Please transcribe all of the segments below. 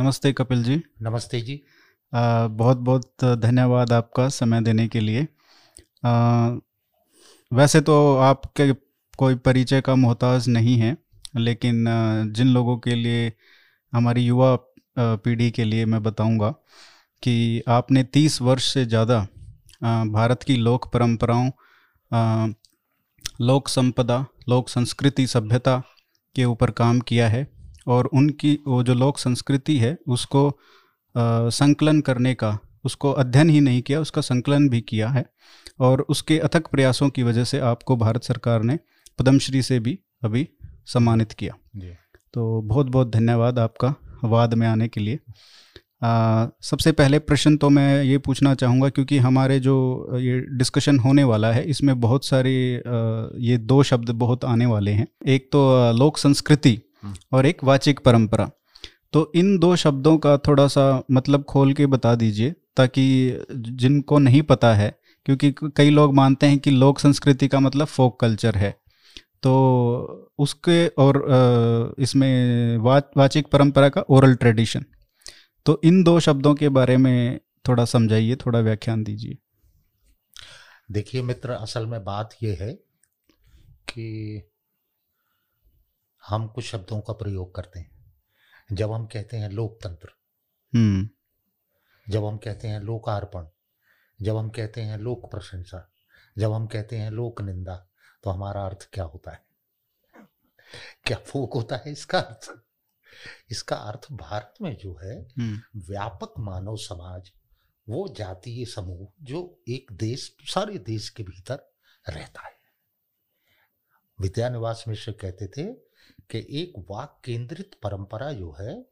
नमस्ते कपिल जी। नमस्ते जी। आ, बहुत बहुत धन्यवाद आपका समय देने के लिए। आ, वैसे तो आपके कोई परिचय का मोहताज नहीं है लेकिन जिन लोगों के लिए हमारी युवा पीढ़ी के लिए मैं बताऊँगा कि आपने 30 वर्ष से ज़्यादा भारत की लोक परंपराओं लोक संपदा लोक संस्कृति सभ्यता के ऊपर काम किया है। और उनकी वो जो लोक संस्कृति है उसको संकलन करने का उसको अध्ययन ही नहीं किया उसका संकलन भी किया है और उसके अथक प्रयासों की वजह से आपको भारत सरकार ने पद्मश्री से भी अभी सम्मानित किया जी। तो बहुत बहुत धन्यवाद आपका वाद में आने के लिए आ, सबसे पहले प्रश्न तो मैं ये पूछना चाहूँगा क्योंकि हमारे जो ये डिस्कशन होने वाला है इसमें बहुत सारे ये दो शब्द बहुत आने वाले हैं एक तो लोक संस्कृति। और एक वाचिक परंपरा। तो इन दो शब्दों का थोड़ा सा मतलब खोल के बता दीजिए, ताकि जिनको नहीं पता है, क्योंकि कई लोग मानते हैं कि लोक संस्कृति का मतलब फोक कल्चर है। तो उसके और इसमें वाचिक परंपरा का ओरल ट्रेडिशन। तो इन दो शब्दों के बारे में थोड़ा समझाइए, थोड़ा व्याख्यान दीजिए। देखिए मित्र, असल में बात यह है कि हम कुछ शब्दों का प्रयोग करते हैं जब हम कहते हैं लोकतंत्र हम्म। जब हम कहते हैं लोकार्पण जब हम कहते हैं लोक प्रशंसा जब हम कहते हैं लोक निंदा तो हमारा अर्थ क्या होता है क्या फोक होता है इसका अर्थ इसका अर्थ भारत में जो है हम्म। व्यापक मानव समाज वो जातीय समूह जो एक देश सारे देश के भीतर रहता है विद्यानिवास मिश्र कहते थे कि एक वाक केंद्रित परंपरा जो है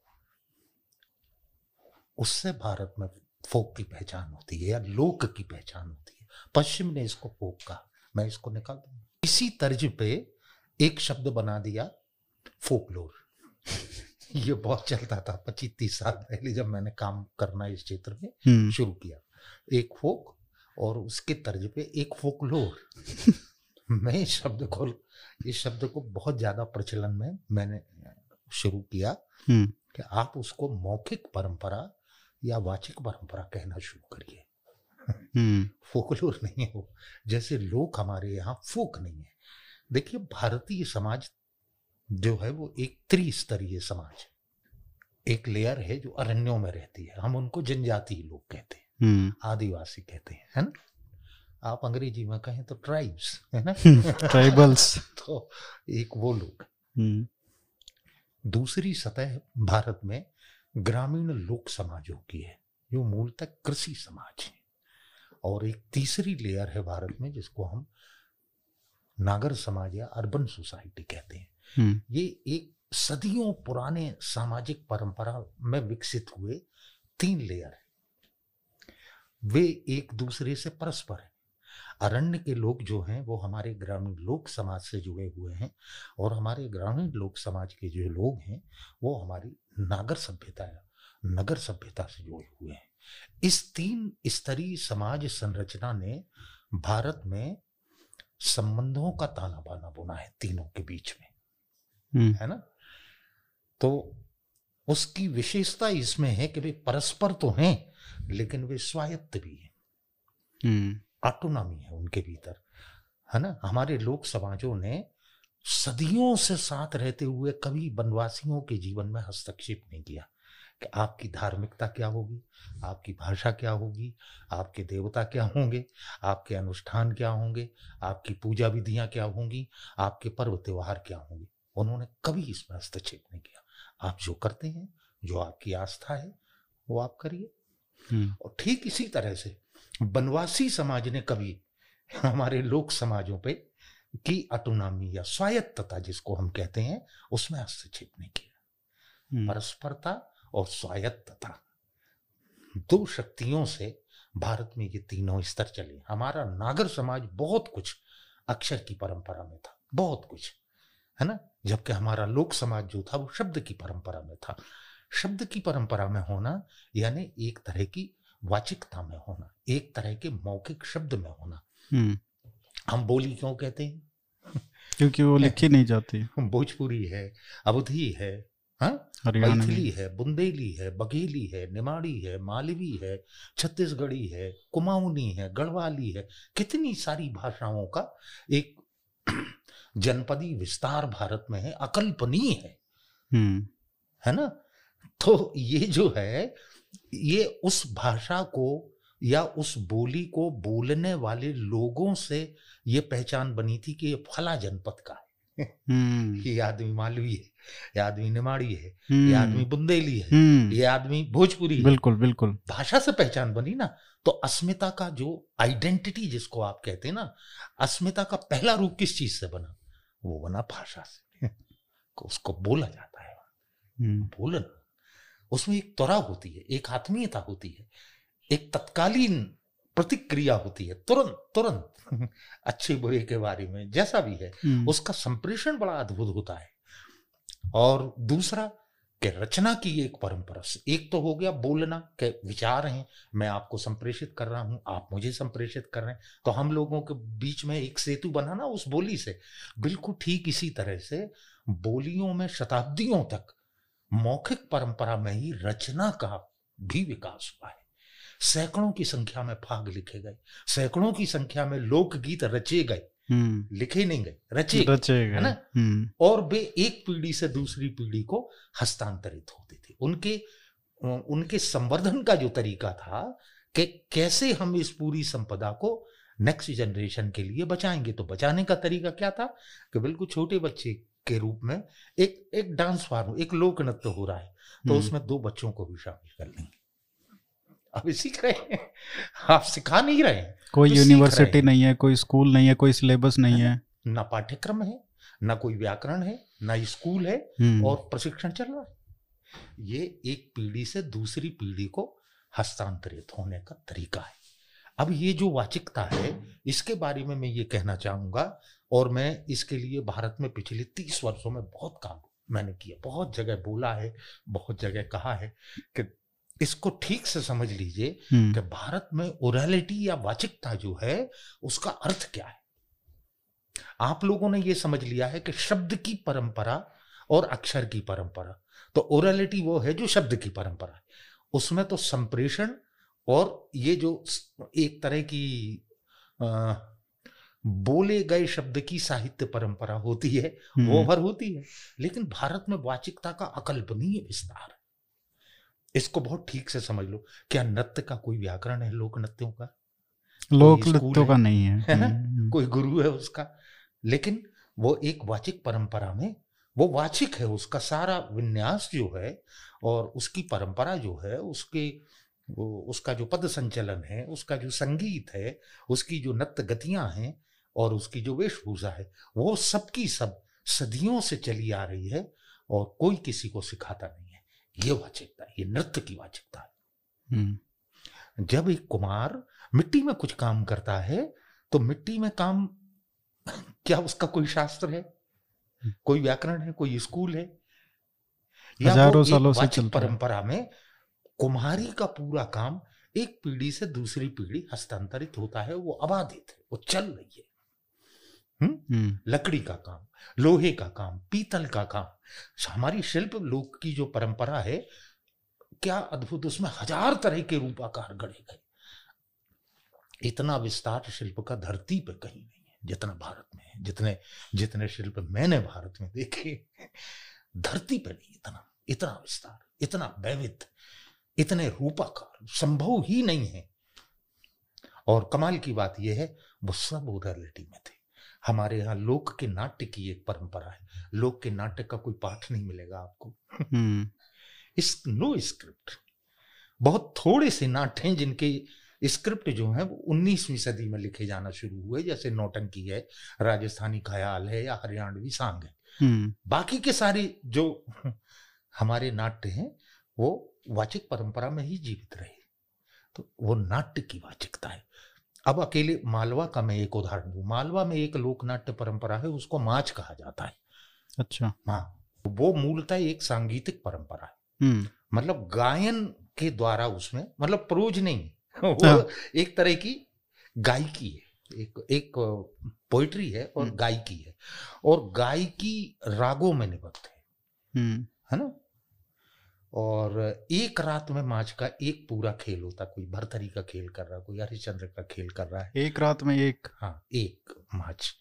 उससे भारत में फोक की पहचान होती है या लोक की पहचान होती है। पश्चिम ने इसको फोक कहा मैं इसको निकाल दूँगा। इसी तर्ज पे एक शब्द बना दिया फोकलोर। ये बहुत चलता था पच्चीस तीस साल पहले जब मैंने काम करना इस क्षेत्र में हम्म। शुरू किया। एक फोक और उसके तर्ज पे एक फोकलोर। मैं इस शब्द को इस शब्द को बहुत ज़्यादा प्रचलन में मैंने शुरू किया हम्म। कि आप उसको मौखिक परंपरा या वाचिक परंपरा कहना शुरू करिए हम्म। फोकलोर नहीं है वो जैसे लोग हमारे यहाँ फोक नहीं है देखिए भारतीय समाज जो है वो एक त्रिस्तरीय समाज एक लेयर है जो अरण्यों में रहती है हम उनको जनजातीय लोग कहते हैं हम्म। आदिवासी कहते हैं है ना आप अंग्रेज़ी में कहें तो ट्राइब्स है ना? ट्राइबल्स तो एक वो लोग। हम्म। दूसरी सतह भारत में ग्रामीण लोक समाजों की है। जो मूलतः कृषि समाज है। और एक तीसरी लेयर है भारत में जिसको हम नागर समाज या अर्बन सोसाइटी कहते हैं। हम्म। ये एक सदियों पुराने सामाजिक परंपरा में विकसित हुए तीन लेयर है। वे एक दूसरे से परस्पर है। अरण्य के लोग जो हैं वो हमारे ग्रामीण लोक समाज से जुड़े हुए हैं और हमारे ग्रामीण लोक समाज के जो लोग हैं वो हमारी नागर सभ्यता या नगर सभ्यता से जुड़े हुए हैं। इस तीन स्तरीय समाज संरचना ने भारत में संबंधों का ताना बाना बुना है तीनों के बीच में। हम्म। है ना? तो उसकी विशेषता इसमें है कि वे परस्पर तो हैं लेकिन वे स्वायत्त भी हैं। ऑटोनॉमी। है उनके भीतर है ना हमारे लोक समाजों ने सदियों से साथ रहते हुए कभी वनवासियों के जीवन में हस्तक्षेप नहीं किया कि आपकी धार्मिकता क्या होगी आपकी भाषा क्या होगी आपके देवता क्या होंगे आपके अनुष्ठान क्या होंगे आपकी पूजा विधियाँ क्या होंगी आपके पर्व त्योहार क्या होंगे उन्होंने कभी इसमें हस्तक्षेप नहीं किया आप जो करते हैं जो आपकी आस्था है वो आप करिए हम्म। और ठीक इसी तरह से वनवासी समाज ने कभी हमारे लोक समाजों पे की अटोनामी या स्वायत्तता जिसको हम कहते हैं उसमें हस्तक्षेप नहीं किया। हम्म। परस्परता और स्वायत्तता दो शक्तियों से भारत में ये तीनों स्तर चले। हमारा नागर समाज बहुत कुछ अक्षर की परंपरा में था बहुत कुछ है ना? जबकि हमारा लोक समाज जो था वो शब्द की परंपरा में था। शब्द की परंपरा में होना यानी एक तरह की वाचिकता में होना एक तरह के मौखिक शब्द में होना। हम्म। हम बोली क्यों कहते हैं? क्योंकि वो लिखी नहीं जाती। भोजपुरी है अवधि है हाँ? मैथिली है बुंदेली है बघेली है निमाड़ी है मालवी है छत्तीसगढ़ी है कुमाऊनी है गढ़वाली है। कितनी सारी भाषाओं का एक जनपदी विस्तार भारत में है अकल्पनीय है। हम्म। है ना? तो ये जो है ये उस भाषा को या उस बोली को बोलने वाले लोगों से ये पहचान बनी थी कि ये फला जनपद का है। हम्म। ये आदमी मालवी है ये आदमी निमाड़ी है ये हम्म। आदमी बुंदेली है हम्म। ये आदमी भोजपुरी है। बिल्कुल बिल्कुल। भाषा से पहचान बनी ना तो अस्मिता का जो आइडेंटिटी जिसको आप कहते हैं ना अस्मिता का पहला रूप किस चीज़ से बना? वो बना भाषा से। उसको बोला जाता है। बोलना। उसमें एक त्वरा होती है एक आत्मीयता होती है एक तत्कालीन प्रतिक्रिया होती है तुरंत तुरंत। अच्छे बुरे के बारे में जैसा भी है हम्म। उसका संप्रेषण बड़ा अद्भुत होता है। और दूसरा कि रचना की एक परंपरा एक तो हो गया बोलना के विचार हैं मैं आपको संप्रेषित कर रहा हूँ आप मुझे संप्रेषित कर रहे हैं। तो हम लोगों के बीच में एक सेतु बनाना उस बोली से बिल्कुल ठीक इसी तरह से बोलियों में शताब्दियों तक मौखिक परंपरा में ही रचना का भी विकास हुआ है सैकड़ों की संख्या में फाग लिखे गए सैकड़ों की संख्या में लोकगीत रचे गए हम्म। लिखे नहीं गए रचे रचे गए है ना हम्म। और वे एक पीढ़ी से दूसरी पीढ़ी को हस्तांतरित होते थे उनके उनके संवर्धन का जो तरीका था कि कैसे हम इस पूरी संपदा को नेक्स्ट जनरेशन के लिए बचाएँगे तो बचाने का तरीका क्या था कि बिल्कुल छोटे बच्चे के रूप में एक एक डांस फॉर्म एक लोक नृत्य हो रहा है। तो हम्म। उसमें दो बच्चों को भी शामिल कर लेंगे। अभी सीख रहे हैं? आप सिखा नहीं रहे हैं? कोई यूनिवर्सिटी नहीं है कोई स्कूल नहीं है कोई सिलेबस नहीं है। ना पाठ्यक्रम है ना कोई व्याकरण है ना स्कूल है हम्म। और प्रशिक्षण चल रहा है। ये एक पीढ़ी से दूसरी पीढ़ी को हस्तांतरित होने का तरीका है। अब ये जो वाचिकता है इसके बारे में मैं ये कहना चाहूँगा और मैं इसके लिए भारत में पिछले तीस वर्षों में बहुत काम मैंने किया बहुत जगह बोला है बहुत जगह कहा है कि इसको ठीक से समझ लीजिए हम्म। कि भारत में ओरलिटी या वाचिकता जो है उसका अर्थ क्या है? आप लोगों ने यह समझ लिया है कि शब्द की परंपरा और अक्षर की परंपरा। तो ओरलिटी वो है जो शब्द की परंपरा है। उसमें तो संप्रेषण और ये जो एक तरह की आ, बोले गए शब्द की साहित्य परंपरा होती है वो भर हम्म। होती है। लेकिन भारत में वाचिकता का अकल्पनीय विस्तार। इसको बहुत ठीक से समझ लो। क्या नृत्य का कोई व्याकरण है लोक नृत्यों का? लोक नृत्यों का नहीं है, है ना? हम्म, हम्म। कोई गुरु है उसका? लेकिन वो एक वाचिक परंपरा में वो वाचिक है उसका सारा विन्यास जो है और उसकी परंपरा जो है उसके वो उसका जो पद संचलन है उसका जो संगीत है उसकी जो नृत्य गतियाँ हैं और उसकी जो वेशभूषा है वो सबकी सब सदियों से चली आ रही है और कोई किसी को सिखाता नहीं है। ये वाचिकता ये नृत्य की वाचिकता है। हम्म। जब एक कुमार मिट्टी में कुछ काम करता है तो मिट्टी में काम क्या उसका कोई शास्त्र है? हम्म। कोई व्याकरण है? कोई स्कूल है? या हज़ारों सालों से परंपरा में कुम्हारी का पूरा काम एक पीढ़ी से दूसरी पीढ़ी हस्तांतरित होता है वो अबाधित है वो चल रही है हुँ? हम्म? लकड़ी का काम लोहे का काम पीतल का काम हमारी शिल्प लोक की जो परंपरा है क्या अद्भुत उसमें हज़ार तरह के रूपाकार गढ़े गए इतना विस्तार शिल्प का धरती पर कहीं नहीं है जितना भारत में है जितने जितने शिल्प मैंने भारत में देखे धरती पर नहीं इतना इतना विस्तार इतना वैविध इतने रूपाकार संभव ही नहीं है। और कमाल की बात यह है वो सब ओरलिटी में थे। हमारे यहाँ लोक के नाट्य की एक परंपरा है। लोक के नाट्य का कोई पाठ नहीं मिलेगा आपको। हम्म। इस नो स्क्रिप्ट बहुत थोड़े से नाट्य हैं जिनके स्क्रिप्ट जो है वो उन्नीसवीं सदी में लिखे जाना शुरू हुए जैसे नौटंकी है राजस्थानी ख्याल है या हरियाणवी सांग है। हम्म। बाकी के सारे जो हमारे नाट्य हैं वो वाचिक परंपरा में ही जीवित रहे। तो वो नाट्य की वाचिकता है। अब अकेले मालवा का मैं एक उदाहरण दू। मालवा में एक लोक नाट्य परंपरा है उसको माच कहा जाता है। अच्छा। हाँ वो मूलतः एक सांगीतिक परंपरा है। हम्म। मतलब गायन के द्वारा उसमें मतलब प्रोज नहीं वो हाँ। एक तरह की गायकी है। एक एक पोइट्री है और हम्म। गायकी है। और गायकी रागों में निबद्ध है। हम्म। है ना? और एक रात में माच का एक पूरा खेल होता कोई भरतरी का खेल कर रहा कोई हरिश्चंद्र का खेल कर रहा है। एक रात में एक। हाँ एक माच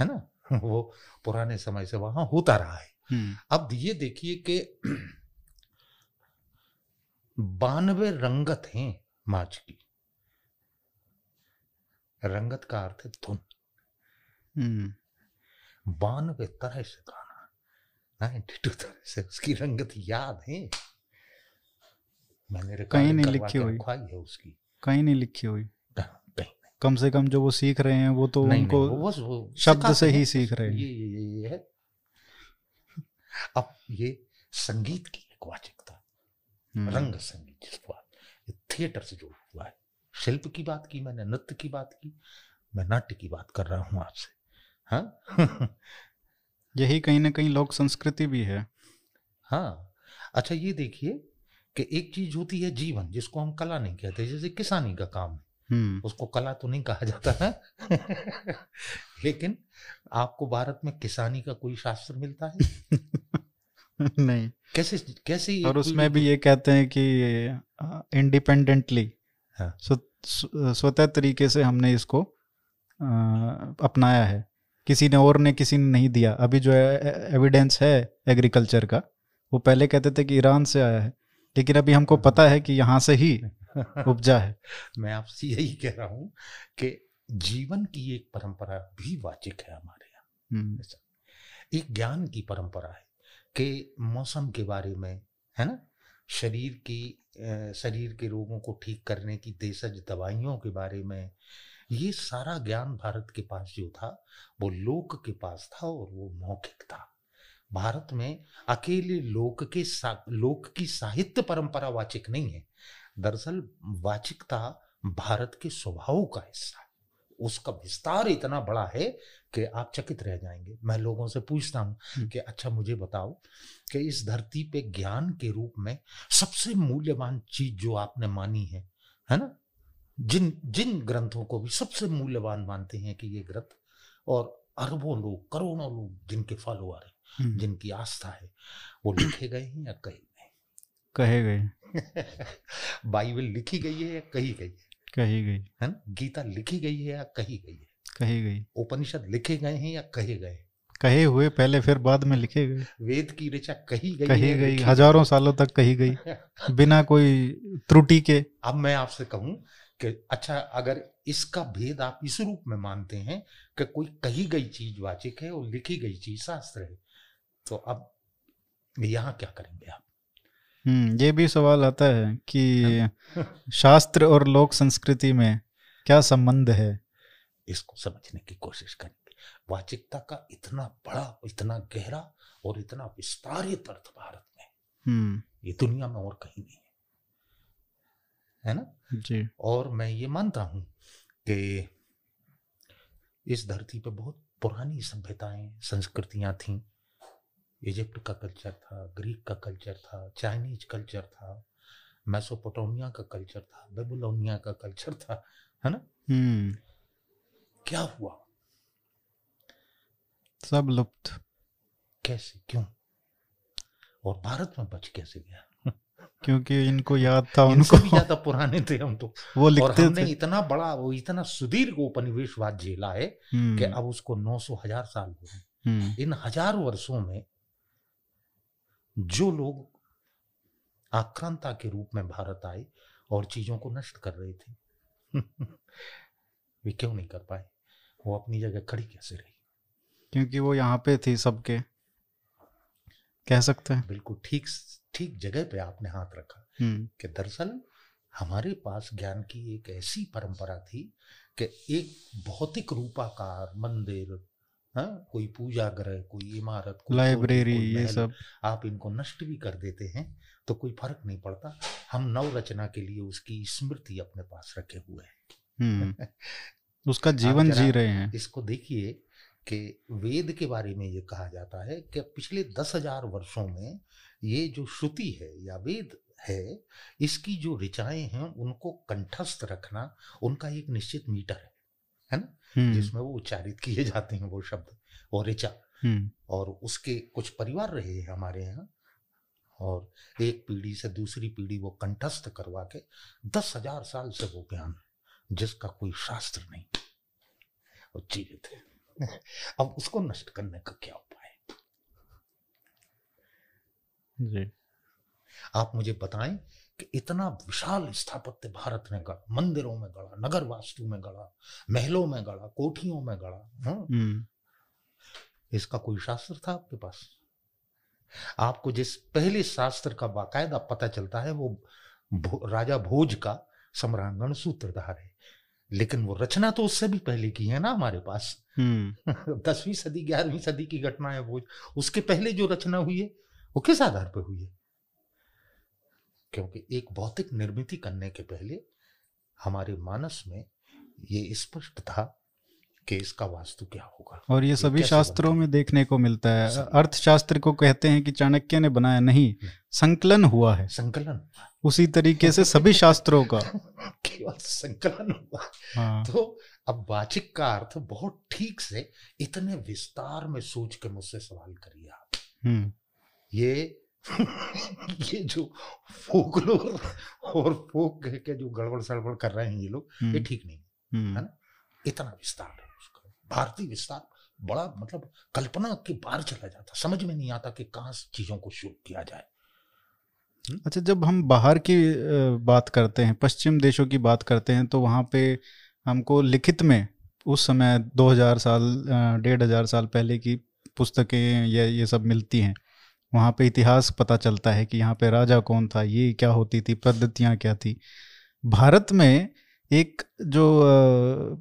है ना? वो पुराने समय से वहाँ होता रहा है। हम्म। अब ये देखिए कि बानवे रंगत हैं माच की। रंगत का अर्थ है धुन। हम्म। बानवे तरह से गाना नाइन्टी टू तरह से उसकी रंगत याद है। मैंने कहीं नहीं लिखी हुई है उसकी। कहीं नहीं लिखी हुई कम से कम जो वो सीख रहे हैं वो तो नहीं, उनको नहीं, वो, वो शब्द से ही सीख रहे हैं। ये, ये, ये है। अब ये संगीत की एक वाचिकता हम्म। रंग संगीत जिसको आप थिएटर से जुड़ा हुआ है। शिल्प की बात की मैंने नृत्य की बात की मैं नाट्य की बात कर रहा हूँ आपसे। हाँ? यही कहीं ना कहीं लोक संस्कृति भी है। हाँ। अच्छा ये देखिए कि एक चीज़ होती है जीवन जिसको हम कला नहीं कहते जैसे किसानी का काम है। हम्म। उसको कला तो नहीं कहा जाता है लेकिन आपको भारत में किसानी का कोई शास्त्र मिलता है? नहीं। कैसे कैसे और उसमें भी ये कहते हैं कि इंडिपेंडेंटली हाँ। स्वतः तरीके से हमने इसको अपनाया है। किसी ने और ने किसी ने नहीं दिया। अभी जो एविडेंस है एग्रीकल्चर का वो पहले कहते थे कि ईरान से आया है। लेकिन अभी हमको हाँ। पता है कि यहाँ से ही उपजा है। मैं आपसे यही कह रहा हूँ कि जीवन की एक परंपरा भी वाचिक है हमारे यहाँ। हम्म। एक ज्ञान की परंपरा है कि मौसम के बारे में है ना? शरीर की शरीर के रोगों को ठीक करने की देशज दवाइयों के बारे में ये सारा ज्ञान भारत के पास जो था वो लोक के पास था और वो मौखिक था। भारत में अकेले लोक के लोक की साहित्य परंपरा वाचिक नहीं है। दरअसल वाचिकता भारत के स्वभाव का हिस्सा है। उसका विस्तार इतना बड़ा है कि आप चकित रह जाएँगे। मैं लोगों से पूछता हूँ हम्म। कि अच्छा मुझे बताओ कि इस धरती पे ज्ञान के रूप में सबसे मूल्यवान चीज़ जो आपने मानी है है ना? जिन जिन ग्रंथों को भी सबसे मूल्यवान मानते हैं कि ये ग्रंथ और अरबों लोग करोड़ों लोग जिनके फॉलोअर हैं हम्म। जिनकी आस्था है वो लिखे गए हैं या कहे गए कहे गए बाइबल लिखी गई है या कही गई है? कही गई। है ना? गीता लिखी गई है या कही गई है? कही गई। उपनिषद लिखे गए हैं या कहे गए कहे हुए पहले फिर बाद में लिखे गए। वेद की ऋचा कही गई कही गई? हज़ारों सालों तक कही गई। बिना कोई त्रुटि के। अब मैं आपसे कहूँ कि अच्छा अगर इसका भेद आप इस रूप में मानते हैं कि कोई कही गई चीज़ वाचिक है और लिखी गई चीज़ शास्त्र है तो अब यहाँ क्या करेंगे आप? हम्म ये भी सवाल आता है कि शास्त्र और लोक संस्कृति में क्या संबंध है? इसको समझने की कोशिश करेंगे। वाचिकता का इतना बड़ा इतना गहरा और इतना विस्तारित अर्थ भारत में हम्म। ये दुनिया में और कहीं नहीं। है ना? जी। और मैं ये मानता हूँ कि इस धरती पे बहुत पुरानी सभ्यताएँ संस्कृतियाँ थीं। इजिप्ट का कल्चर था ग्रीक का कल्चर था चाइनीज़ कल्चर था मैसोपोटोमिया का कल्चर था बेबुलोनिया का कल्चर था है ना? हम्म। क्या हुआ? सब लुप्त। कैसे? क्यों? और भारत में बच कैसे गया? क्योंकि इनको याद था उनको। भी ज़्यादा पुराने थे हम तो। वो लिखते और हमने थे। इतना बड़ा वो इतना सुदीर्घ उपनिवेशवाद झेला है हम्म। कि अब उसको 900 हज़ार साल हो गए। हम्म। इन हज़ार वर्षों में जो लोग आक्रांता के रूप में भारत आए और चीज़ों को नष्ट कर रहे थे वे क्यों नहीं कर पाए? वो अपनी जगह खड़ी कैसे रही? क्योंकि वो यहाँ पे थी सबके। कह सकते हैं। बिल्कुल ठीक ठीक जगह पे आपने हाथ रखा हम्म। कि दरअसल हमारे पास ज्ञान की एक ऐसी परंपरा थी कि एक भौतिक रूपाकार मंदिर हाँ कोई पूजा ग्रह कोई इमारत लाइब्रेरी ये सब आप इनको नष्ट भी कर देते हैं तो कोई फ़र्क नहीं पड़ता हम नव रचना के लिए उसकी स्मृति अपने पास रखे हुए हैं हम्म। उसका जीवन जी रहे हैं इसको देखिए कि वेद के बारे में ये कहा जाता है कि पिछले दस हज़ार वर्षों में ये जो श्रुति है या वेद है इसकी जो ऋचाएँ हैं उनको कंठस्थ रखना उनका एक निश्चित मीटर है है ना हम्म। जिसमें वो उच्चारित किए जाते हैं वो शब्द और ऋचा हम्म। और उसके कुछ परिवार रहे हैं हमारे यहाँ और एक पीढ़ी से दूसरी पीढ़ी वो कंठस्थ करवा के दस हज़ार साल से वो ज्ञान जिसका कोई शास्त्र नहीं वो जीवित है अब उसको नष्ट करने का क्या उपाय जी। आप मुझे बताएँ कि इतना विशाल स्थापत्य भारत ने गढ़ा मंदिरों में गढ़ा नगर वास्तु में गढ़ा महलों में गढ़ा कोठियों में गढ़ा? हम्म। इसका कोई शास्त्र था आपके पास? आपको जिस पहले शास्त्र का बाकायदा पता चलता है वो भो, राजा भोज का सम्रांगण सूत्रधार है। लेकिन वो रचना तो उससे भी पहले की है ना हमारे पास हम्म। दसवीं सदी ग्यारहवीं सदी की घटना है वो उसके पहले जो रचना हुई है वो किस आधार पर हुई है क्योंकि एक भौतिक निर्मित करने के पहले हमारे मानस में ये स्पष्ट था कि इसका वास्तु क्या होगा? और ये सभी शास्त्रों में देखने को मिलता है। अर्थशास्त्र को कहते हैं कि चाणक्य ने बनाया नहीं हम्म। संकलन हुआ है। संकलन? उसी तरीके से सभी शास्त्रों का। केवल संकलन हुआ। हाँ। तो अब वाचिक का अर्थ बहुत ठीक से इतने विस्तार में सोच के मुझसे सवाल करिए आप। हम्म। ये ये जो फोकलोर और फोक के जो गड़बड़ सड़बड़ कर रहे हैं ये लोग ये हम्म। ठीक नहीं है ना? इतना विस्तार। है भारतीय विस्तार बड़ा मतलब कल्पना के बाहर चला जाता। समझ में नहीं आता कि कहाँ चीज़ों को शुरू किया जाए। हम्म? अच्छा जब हम बाहर की बात करते हैं, पश्चिम देशों की बात करते हैं तो वहाँ पे हमको लिखित में उस समय 2000 साल डेढ़ हज़ार साल पहले की पुस्तकें या ये सब मिलती हैं। वहाँ पे इतिहास पता चलता है कि यहाँ पे राजा कौन था, ये क्या होती थी, पद्धतियाँ क्या थी। भारत में एक जो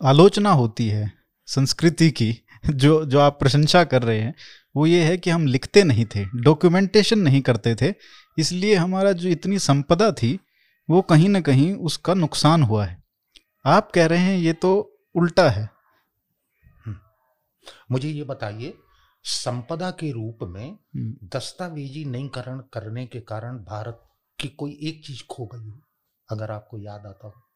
आलोचना होती है संस्कृति की जो जो आप प्रशंसा कर रहे हैं वो ये है कि हम लिखते नहीं थे डॉक्यूमेंटेशन नहीं करते थे इसलिए हमारा जो इतनी संपदा थी वो कहीं ना कहीं उसका नुकसान हुआ है आप कह रहे हैं ये तो उल्टा है हम्म। मुझे ये बताइए संपदा के रूप में हम्म। दस्तावेजीकरण करने के कारण भारत की कोई एक चीज़ खो गई हो अगर आपको याद आता हो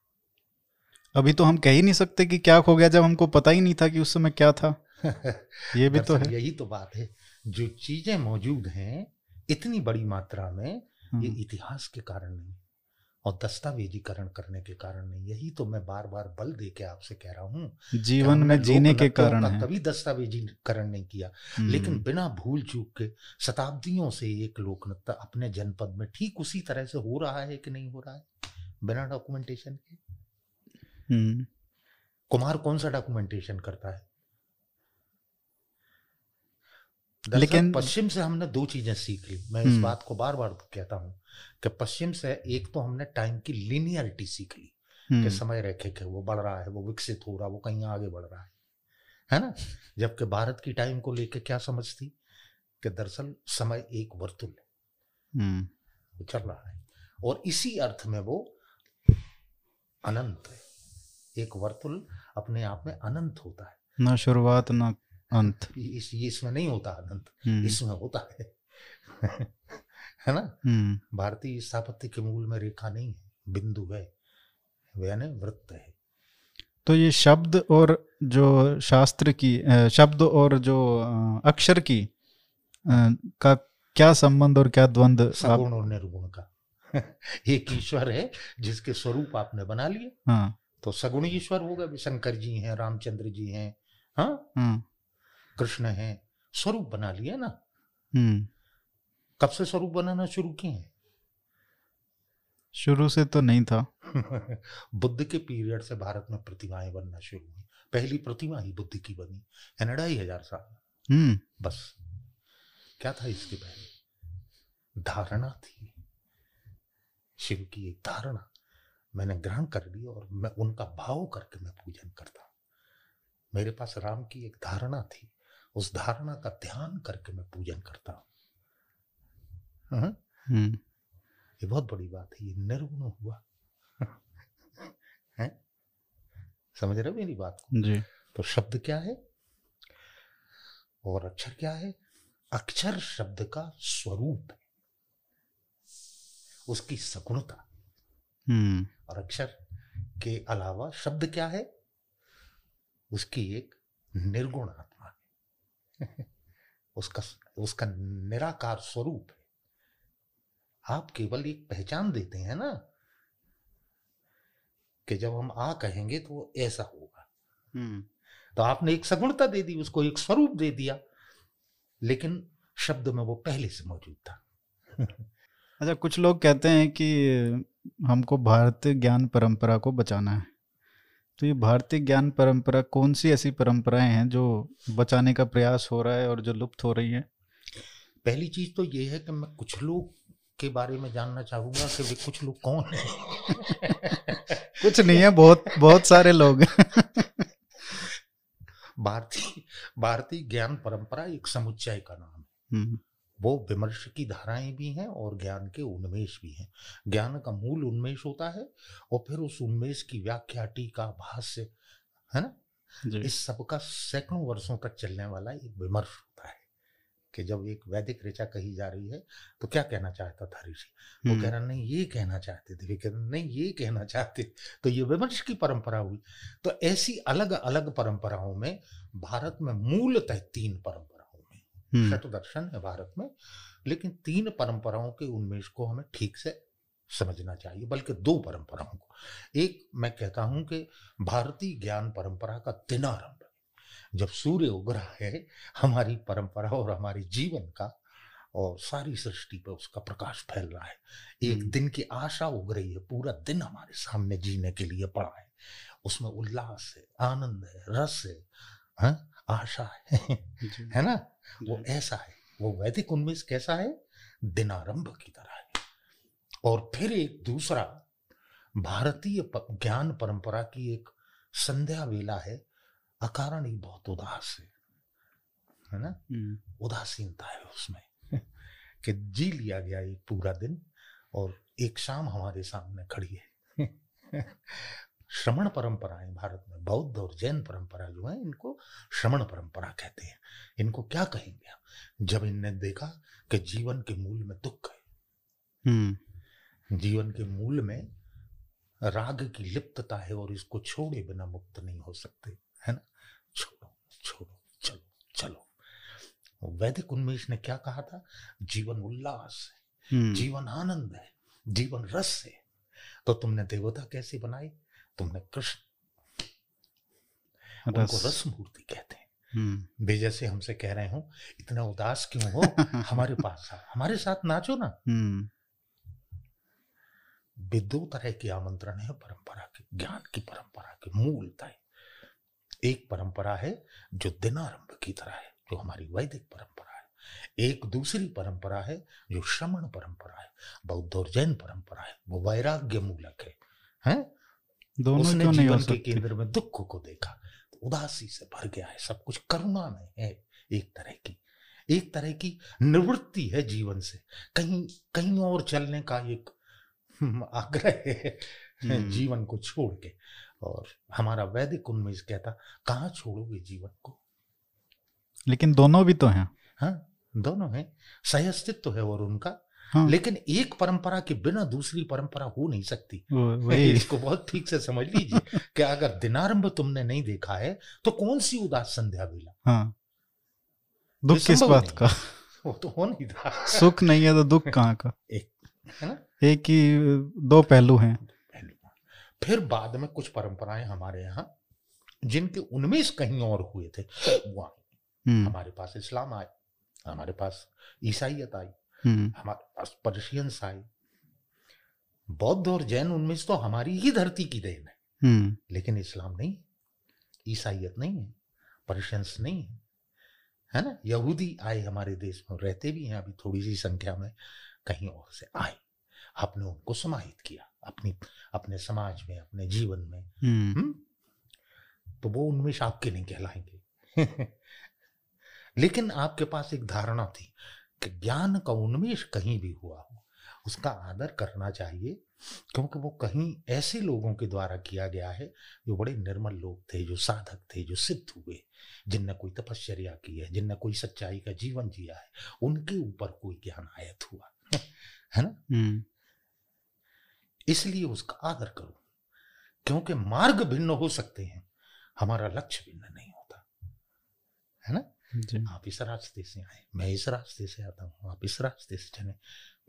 अभी तो हम कह ही नहीं सकते कि क्या खो गया जब हमको पता ही नहीं था कि उस समय क्या था। ये भी तो है। यही तो बात है। जो चीज़ें मौजूद हैं इतनी बड़ी मात्रा में ये हम्म। इतिहास के कारण नहीं और दस्तावेजीकरण करने के कारण नहीं। यही तो मैं बार बार बल दे के आपसे कह रहा हूँ जीवन में जीने के कारण है। कभी दस्तावेजीकरण नहीं किया। हम्म। लेकिन बिना भूल चूक के शताब्दियों से एक लोक नृत्य अपने जनपद में ठीक उसी तरह से हो रहा है कि नहीं हो रहा है? बिना डॉक्यूमेंटेशन के? हम्म। कुमार कौन सा डॉक्यूमेंटेशन करता है? लेकिन पश्चिम से हमने दो चीज़ें सीख ली। मैं इस हम्म। बात को बार बार कहता हूँ कि पश्चिम से एक तो हमने टाइम की लिनियरिटी सीख ली कि हम्म। समय रेखे के वो बढ़ रहा है वो विकसित हो रहा है वो कहीं आगे बढ़ रहा है। है ना? जबकि भारत की टाइम को लेके क्या समझती? कि दरअसल समय एक वर्तुल है। चल रहा है। और इसी अर्थ में वो अनंत है। एक वर्तुल अपने आप में अनंत होता है। ना शुरुआत ना अंत। इस इसमें नहीं होता अनंत हम्म। इसमें होता है। है ना? हम्म। भारतीय स्थापत्य के मूल में रेखा नहीं है बिंदु है यानी वृत्त है। तो ये शब्द और जो शास्त्र की शब्द और जो अक्षर की का क्या संबंध और क्या द्वंद सगुण और निर्गुण का। एक ईश्वर है जिसके स्वरूप आपने बना लिए। हाँ। तो सगुण ईश्वर होगा भी शंकर जी हैं रामचंद्र जी हैं हाँ? हम्म। कृष्ण हैं। स्वरूप बना लिया ना। हम्म। कब से स्वरूप बनाना शुरू किए हैं? शुरू से तो नहीं था। बुद्ध के पीरियड से भारत में प्रतिमाएँ बनना शुरू हुई। पहली प्रतिमा ही बुद्ध की बनी है ढाई हज़ार साल। हम्म। बस। क्या था इसके पहले? धारणा थी। शिव की एक धारणा। मैंने ग्रहण कर ली और मैं उनका भाव करके मैं पूजन करता मेरे पास राम की एक धारणा थी उस धारणा का ध्यान करके मैं पूजन करता हूँ। हाँ? हम्म। ये बहुत बड़ी बात है ये निर्गुण हुआ। है? समझ रहे मेरी बात को? जी। तो शब्द क्या है? और अक्षर क्या है? अक्षर शब्द का स्वरूप है। उसकी सगुणता। हम्म। और अक्षर के अलावा शब्द क्या है? उसकी एक निर्गुण आत्मा है। उसका उसका निराकार स्वरूप है। आप केवल एक पहचान देते हैं ना कि जब हम आ कहेंगे तो वो ऐसा होगा। हम्म। तो आपने एक सगुणता दे दी उसको एक स्वरूप दे दिया लेकिन शब्द में वो पहले से मौजूद था। अच्छा कुछ लोग कहते हैं कि हमको भारतीय ज्ञान परंपरा को बचाना है। तो ये भारतीय ज्ञान परंपरा कौन सी ऐसी परंपराएँ हैं जो बचाने का प्रयास हो रहा है और जो लुप्त हो रही है? पहली चीज़ तो ये है कि मैं कुछ लोग के बारे में जानना चाहूँगा कि वे कुछ लोग कौन है? कुछ नहीं है बहुत बहुत सारे लोग भारतीय भारतीय ज्ञान परंपरा एक समुच्चय का नाम है। हम्म। वो विमर्श की धाराएँ भी हैं और ज्ञान के उन्मेष भी हैं। ज्ञान का मूल उन्मेष होता है और फिर उस उन्मेष की व्याख्या टीका भाष्य है ना? इस सब का सैकड़ों वर्षों तक चलने वाला एक विमर्श होता है कि जब एक वैदिक ऋचा कही जा रही है तो क्या कहना चाहता था ऋषि? वो कह हम्म। रहा नहीं ये कहना चाहते थे कह रहे नहीं ये कहना चाहते। तो ये विमर्श की परंपरा हुई। तो ऐसी अलग अलग परंपराओं में भारत में मूलतः तीन परंपराओं हम्म। शतदर्शन है भारत में लेकिन तीन परंपराओं के उन्मेष को हमें ठीक से समझना चाहिए बल्कि दो परंपराओं को एक मैं कहता हूँ कि भारतीय ज्ञान परंपरा का दिनारंभ जब सूर्य उग रहा है हमारी परंपरा और हमारे जीवन का और सारी सृष्टि पर उसका प्रकाश फैल रहा है एक हम्म। दिन की आशा उग रही है पूरा दिन हमारे सामने जीने के लिए पड़ा है उसमें उल्लास है आनंद है रस है हा? आशा है। है ना? वो ऐसा है। वो वैदिक उन्मेष कैसा है? दिनारंभ की तरह है। और फिर एक दूसरा भारतीय ज्ञान परंपरा की एक संध्या वेला है। अकारण ही बहुत उदास है। है ना? हम्म। उदासीनता है उसमें कि जी लिया गया एक पूरा दिन और एक शाम हमारे सामने खड़ी है। श्रमण परंपराएँ भारत में बौद्ध और जैन परंपरा जो है इनको श्रमण परंपरा कहते हैं। इनको क्या कहेंगे जब इनने देखा कि जीवन के मूल में दुख है हम्म। जीवन के मूल में राग की लिप्तता है और इसको छोड़े बिना मुक्त नहीं हो सकते है ना? छोड़ो छोड़ो चलो चलो। वैदिक उन्मेष ने क्या कहा था? जीवन उल्लास है हम्म। जीवन आनंद है जीवन रस है। तो तुमने देवता कैसे बनाई तुमने कृष्ण। उनको रस मूर्ति कहते हैं। हम्म। वे जैसे हमसे कह रहे हो इतना उदास क्यों हो? हमारे पास आ हमारे साथ नाचो ना। हम्म। दो तरह के आमंत्रण है परंपरा के ज्ञान की परंपरा के मूलता है एक परंपरा है जो दिनारंभ की तरह है जो हमारी वैदिक परंपरा है। एक दूसरी परंपरा है जो श्रमण परंपरा है बौद्ध और जैन परंपरा है वो वैराग्य मूलक है। हैं? दोनों उसने जीवन के केंद्र में दुख को देखा। तो उदासी से भर गया है सब कुछ करुणा में है एक तरह की। एक तरह की निवृत्ति है जीवन से। कहीं कहीं और चलने का एक आग्रह है हम्म। जीवन को छोड़ के। और हमारा वैदिक उन्मेष कहता कहाँ छोड़ोगे जीवन को? लेकिन दोनों भी तो हैं। हाँ दोनों हैं। सह अस्तित्व है और उनका हाँ। लेकिन एक परंपरा के बिना दूसरी परंपरा हो नहीं सकती। इसको बहुत ठीक से समझ लीजिए कि अगर दिनारंभ तुमने नहीं देखा है तो कौन सी उदास संध्या बेला हाँ। दुख किस बात का? वो तो हो नहीं था। सुख नहीं है तो दुख कहाँ का? एक है ना? एक ही दो पहलू हैं। फिर बाद में कुछ परंपराएँ हमारे यहाँ जिनके उन्मेष कहीं और हुए थे। वो हम्म। हमारे पास इस्लाम आए हमारे पास ईसाइत आई। हमारे पास पर्शियंस आए बौद्ध और जैन उन्मेष तो हमारी ही धरती की देन है। हम्म। लेकिन इस्लाम नहीं ईसाइत नहीं है पर्शियंस नहीं है। है ना? यहूदी आए हमारे देश में रहते भी हैं अभी थोड़ी सी संख्या में कहीं और से आए। आपने उनको समाहित किया अपनी अपने समाज में अपने जीवन में। हम्म। हम्म? तो वो उन्मेष आपके नहीं कहलाएँगे। लेकिन आपके पास एक धारणा थी ज्ञान का उन्मेष कहीं भी हुआ हो उसका आदर करना चाहिए क्योंकि वो कहीं ऐसे लोगों के द्वारा किया गया है जो बड़े निर्मल लोग थे जो साधक थे जो सिद्ध हुए जिनने कोई तपश्चर्या की है जिनने कोई सच्चाई का जीवन जिया है उनके ऊपर कोई ज्ञान आयत हुआ है ना हम्म। इसलिए उसका आदर करो क्योंकि मार्ग भिन्न हो सकते हैं हमारा लक्ष्य भिन्न नहीं होता है ना आप इस रास्ते से आए मैं इस रास्ते से आता हूँ आप इस रास्ते से चले।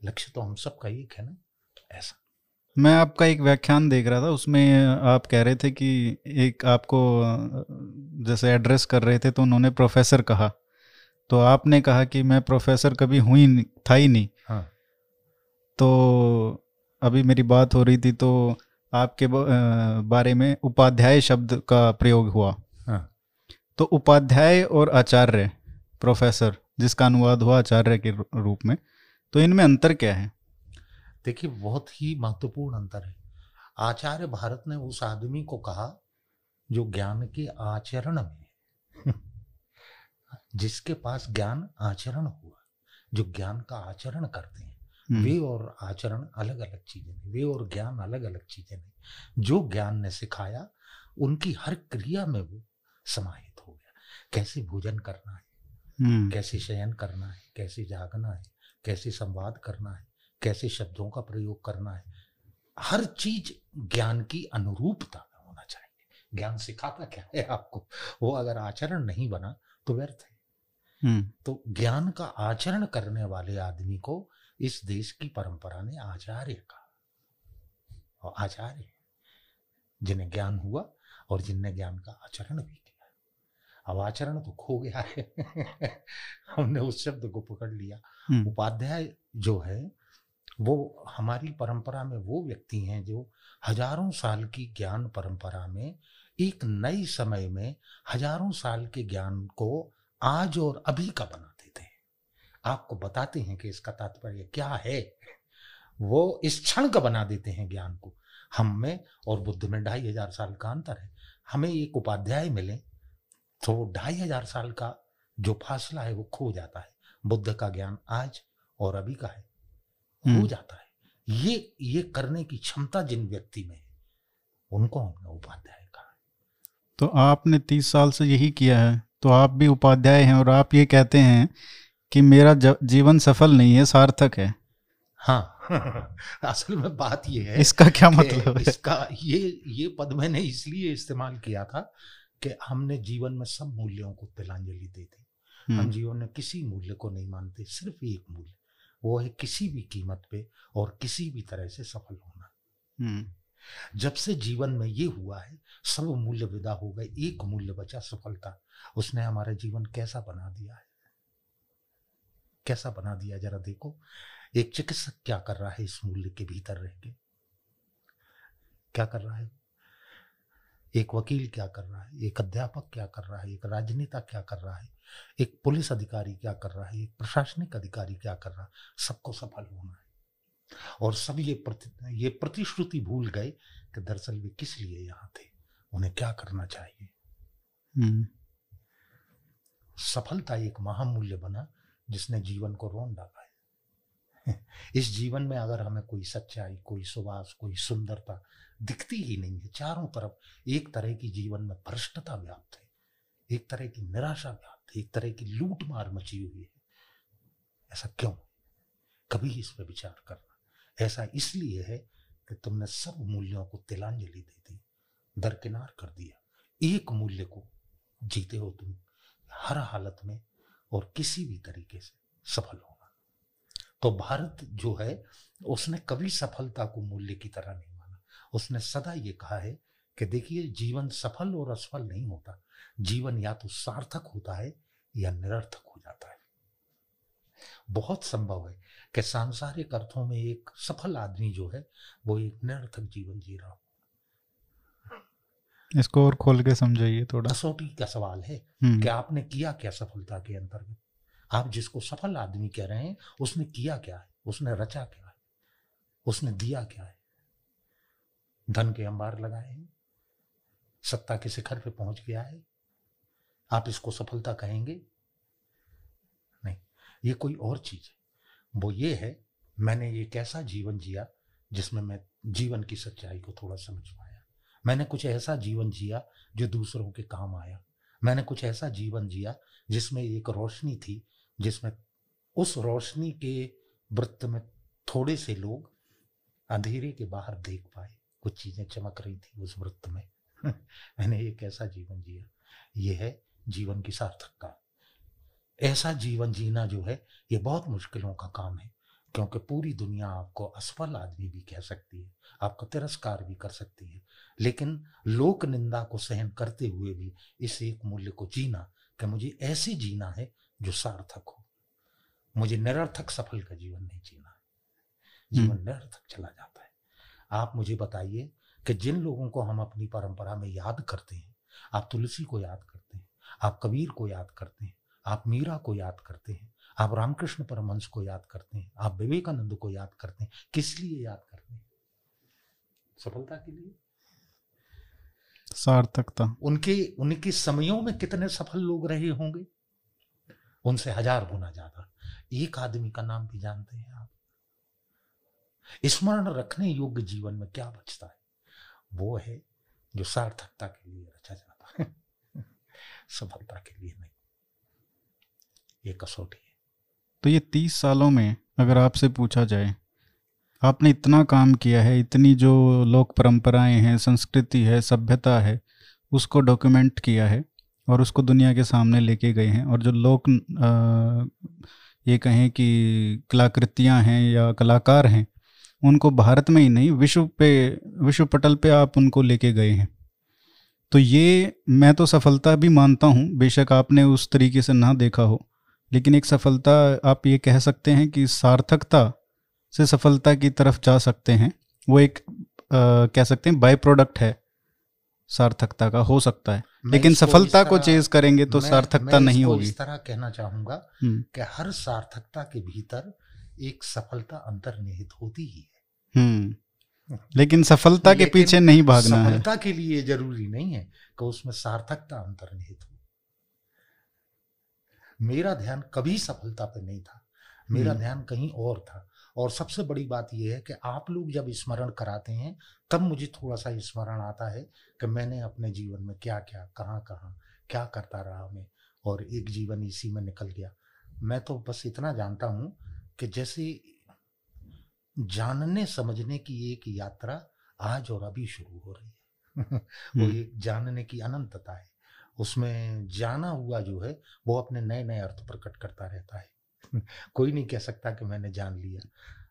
लक्ष्य तो हम सबका एक है ना? ऐसा। मैं आपका एक व्याख्यान देख रहा था उसमें आप कह रहे थे कि एक आपको जैसे एड्रेस कर रहे थे तो उन्होंने प्रोफेसर कहा। तो आपने कहा कि मैं प्रोफेसर कभी हुई था ही नहीं। हाँ। तो अभी मेरी बात हो रही थी तो आपके बारे में उपाध्याय शब्द का प्रयोग हुआ। तो उपाध्याय और आचार्य प्रोफेसर जिसका अनुवाद हुआ आचार्य के रूप में तो इनमें अंतर क्या है? देखिए बहुत ही महत्वपूर्ण अंतर है। आचार्य भारत ने उस आदमी को कहा जो ज्ञान के आचरण में जिसके पास ज्ञान आचरण हुआ जो ज्ञान का आचरण करते हैं। हम्म। वे और आचरण अलग अलग चीज़ें नहीं वे और ज्ञान अलग अलग चीज़ें नहीं जो ज्ञान ने सिखाया उनकी हर क्रिया में वो समाहित हो गया। कैसे भोजन करना है? हम्म। कैसे शयन करना है? कैसे जागना है? कैसे संवाद करना है? कैसे शब्दों का प्रयोग करना है? हर चीज़ ज्ञान की अनुरूपता में होना चाहिए। ज्ञान सिखाता क्या है आपको? वो अगर आचरण नहीं बना तो व्यर्थ है। हम्म। तो ज्ञान का आचरण करने वाले आदमी को इस देश की परंपरा ने आचार्य कहा। और आचार्य जिन्हें ज्ञान हुआ और जिनने ज्ञान का आचरण भी अब आचरण तो खो गया है। हमने उस शब्द को पकड़ लिया। हम्म। उपाध्याय जो है वो हमारी परंपरा में वो व्यक्ति हैं जो हज़ारों साल की ज्ञान परंपरा में एक नए समय में हज़ारों साल के ज्ञान को आज और अभी का बना देते हैं। आपको बताते हैं कि इसका तात्पर्य क्या है? वो इस क्षण का बना देते हैं ज्ञान को। हम में और बुद्ध में ढाई हज़ार साल का अंतर है। हमें एक उपाध्याय मिले। तो ढाई हज़ार साल का जो फासला है वो खो जाता है। बुद्ध का ज्ञान आज और अभी का है। हो हम्म। जाता है। ये ये करने की क्षमता जिन व्यक्ति में है उनको हमने उपाध्याय कहा तो आपने तीस साल से यही किया है तो आप भी उपाध्याय हैं और आप ये कहते हैं कि मेरा जीवन सफल नहीं है सार्थक है। हाँ। असल में बात ये है इसका क्या मतलब है? इसका ये ये पद मैंने इसलिए इस्तेमाल किया था कि हमने जीवन में सब मूल्यों को तिलांजलि दे दी। हम हम्म। जीवन में किसी मूल्य को नहीं मानते सिर्फ़ एक मूल्य वो है किसी भी कीमत पे और किसी भी तरह से सफल होना। हम्म। जब से जीवन में ये हुआ है सब मूल्य विदा हो गए एक मूल्य बचा सफलता। उसने हमारा जीवन कैसा बना दिया है? कैसा बना दिया? जरा देखो एक चिकित्सक क्या कर रहा है इस मूल्य के भीतर रह के? क्या कर रहा है? एक वकील क्या कर रहा है? एक अध्यापक क्या कर रहा है? एक राजनेता क्या कर रहा है? एक पुलिस अधिकारी क्या कर रहा है? एक प्रशासनिक अधिकारी क्या कर रहा है? सबको सफल होना है। और सब ये प्रति ये प्रतिश्रुति भूल गए कि दरअसल वे किस लिए यहाँ थे? उन्हें क्या करना चाहिए? हम्म। सफलता एक महामूल्य बना जिसने जीवन को रोन डाला इस जीवन में अगर हमें कोई सच्चाई, कोई सुवास, कोई सुंदरता दिखती ही नहीं है, चारों तरफ़ एक तरह की जीवन में भ्रष्टता व्याप्त है, एक तरह की निराशा व्याप्त है, एक तरह की लूट मार मची हुई है। ऐसा क्यों? कभी इस पर विचार करना। ऐसा इसलिए है कि तुमने सब मूल्यों को तिलांजलि दे दी, दरकिनार कर दिया। एक मूल्य को जीते हो तुम, हर हालत में और किसी भी तरीके से सफल होना तो भारत जो है उसने कभी सफलता को मूल्य की तरह नहीं माना। उसने सदा ये कहा है कि देखिए जीवन सफल और असफल नहीं होता। जीवन या तो सार्थक होता है या निरर्थक हो जाता है। बहुत संभव है कि सांसारिक अर्थों में एक सफल आदमी जो है वो एक निरर्थक जीवन जी रहा हो। इसको और खोल के समझाइए थोड़ा। कसौटी का सवाल है हम्म। कि आपने किया क्या सफलता के अंतर्गत? आप जिसको सफल आदमी कह रहे हैं, उसने किया क्या है? उसने रचा क्या है? उसने दिया क्या है? धन के अंबार लगाए हैं। सत्ता के शिखर पे पहुँच गया है। आप इसको सफलता कहेंगे? नहीं, ये कोई और चीज़ है। वो ये है, मैंने ये कैसा जीवन जिया जिसमें मैं जीवन की सच्चाई को थोड़ा समझ पाया। मैंने कुछ ऐसा जीवन जिया जो दूसरों के काम आया। मैंने कुछ ऐसा जीवन जिया जिसमें एक रोशनी थी जिसमें उस रोशनी के वृत्त में थोड़े से लोग अंधेरे के बाहर देख पाए। कुछ चीज़ें चमक रही थी उस वृत्त में। मैंने एक ऐसा जीवन जिया। ये है जीवन की सार्थकता ऐसा जीवन जीना जो है ये बहुत मुश्किलों का काम है, क्योंकि पूरी दुनिया आपको असफल आदमी भी कह सकती है, आपका तिरस्कार भी कर सकती है, लेकिन लोक निंदा को सहन करते हुए भी इस एक मूल्य को जीना, कि मुझे ऐसे जीना है जो सार्थक हो। मुझे निरर्थक सफल का जीवन नहीं जीना है। जीवन हम्म। निरर्थक चला जाता है। आप मुझे बताइए कि जिन लोगों को हम अपनी परंपरा में याद करते हैं आप तुलसी को याद करते हैं आप कबीर को याद करते हैं आप मीरा को याद करते हैं आप रामकृष्ण परमहंस को याद करते हैं आप विवेकानंद को याद करते हैं किस लिए याद करते हैं? सफलता के लिए? सार्थकता। उनके उनके समयों में कितने सफल लोग रहे होंगे? उनसे हज़ार गुना ज़्यादा। एक आदमी का नाम भी जानते हैं आप। स्मरण रखने योग्य जीवन में क्या बचता है? वो है जो सार्थकता के लिए रचा जाता है। सफलता के लिए नहीं। ये कसौटी है। तो ये तीस सालों में अगर आपसे पूछा जाए, आपने इतना काम किया है, इतनी जो लोक परंपराएँ हैं, संस्कृति है, सभ्यता है, उसको डॉक्यूमेंट किया है और उसको दुनिया के सामने लेके गए हैं। और जो लोक ये कहें कि कलाकृतियाँ हैं या कलाकार हैं उनको भारत में ही नहीं विश्व पे विश्व पटल पे आप उनको लेके गए हैं। तो ये मैं तो सफलता भी मानता हूँ बेशक आपने उस तरीके से ना देखा हो लेकिन एक सफलता आप ये कह सकते हैं कि सार्थकता से सफलता की तरफ़ जा सकते हैं। वो एक आ, कह सकते हैं बाई प्रोडक्ट है। सार्थकता का हो सकता है। लेकिन सफलता को चेज करेंगे तो मैं, सार्थकता मैं नहीं होगी। इस तरह कहना चाहूँगा हम्म। कि हर सार्थकता के भीतर एक सफलता अंतर्निहित होती ही है। हम्म। लेकिन सफलता के पीछे नहीं भागना है। सफलता के लिए ज़रूरी नहीं है कि उसमें सार्थकता अंतर्निहित हो। मेरा ध्यान कभी सफलता पे नहीं था। मेरा हम्म। ध्यान कहीं और था। और सबसे बड़ी बात यह है कि आप लोग जब स्मरण कराते हैं तब मुझे थोड़ा सा स्मरण आता है कि मैंने अपने जीवन में क्या क्या कहाँ कहाँ क्या करता रहा मैं और एक जीवन इसी में निकल गया। मैं तो बस इतना जानता हूँ कि जैसे जानने समझने की एक यात्रा आज और अभी शुरू हो रही है। वो। एक जानने की अनंतता है। उसमें जाना हुआ जो है वो अपने नए नए अर्थ प्रकट करता रहता है। कोई नहीं कह सकता कि मैंने जान लिया।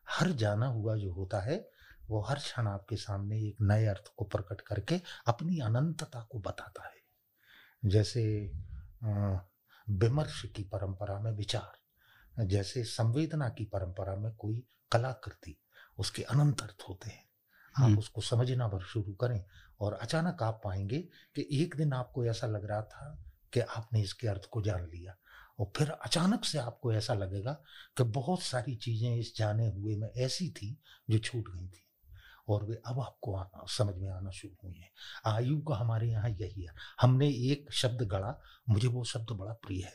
हर जाना हुआ जो होता है वो हर क्षण आपके सामने एक नए अर्थ को प्रकट करके अपनी अनंतता को बताता है। जैसे विमर्श की परंपरा में विचार जैसे संवेदना की परंपरा में कोई कलाकृति उसके अनंत अर्थ होते हैं। आप। उसको समझना भर शुरू करें और अचानक आप पाएँगे कि एक दिन आपको ऐसा लग रहा था कि आपने इसके अर्थ को जान लिया। और फिर अचानक से आपको ऐसा लगेगा कि बहुत सारी चीज़ें इस जाने हुए में ऐसी थी जो छूट गई थी। और वे अब आपको आना, समझ में आना शुरू हुई हैं। आयु का हमारे यहाँ यही है। हमने एक शब्द गढ़ा मुझे वो शब्द बड़ा प्रिय है।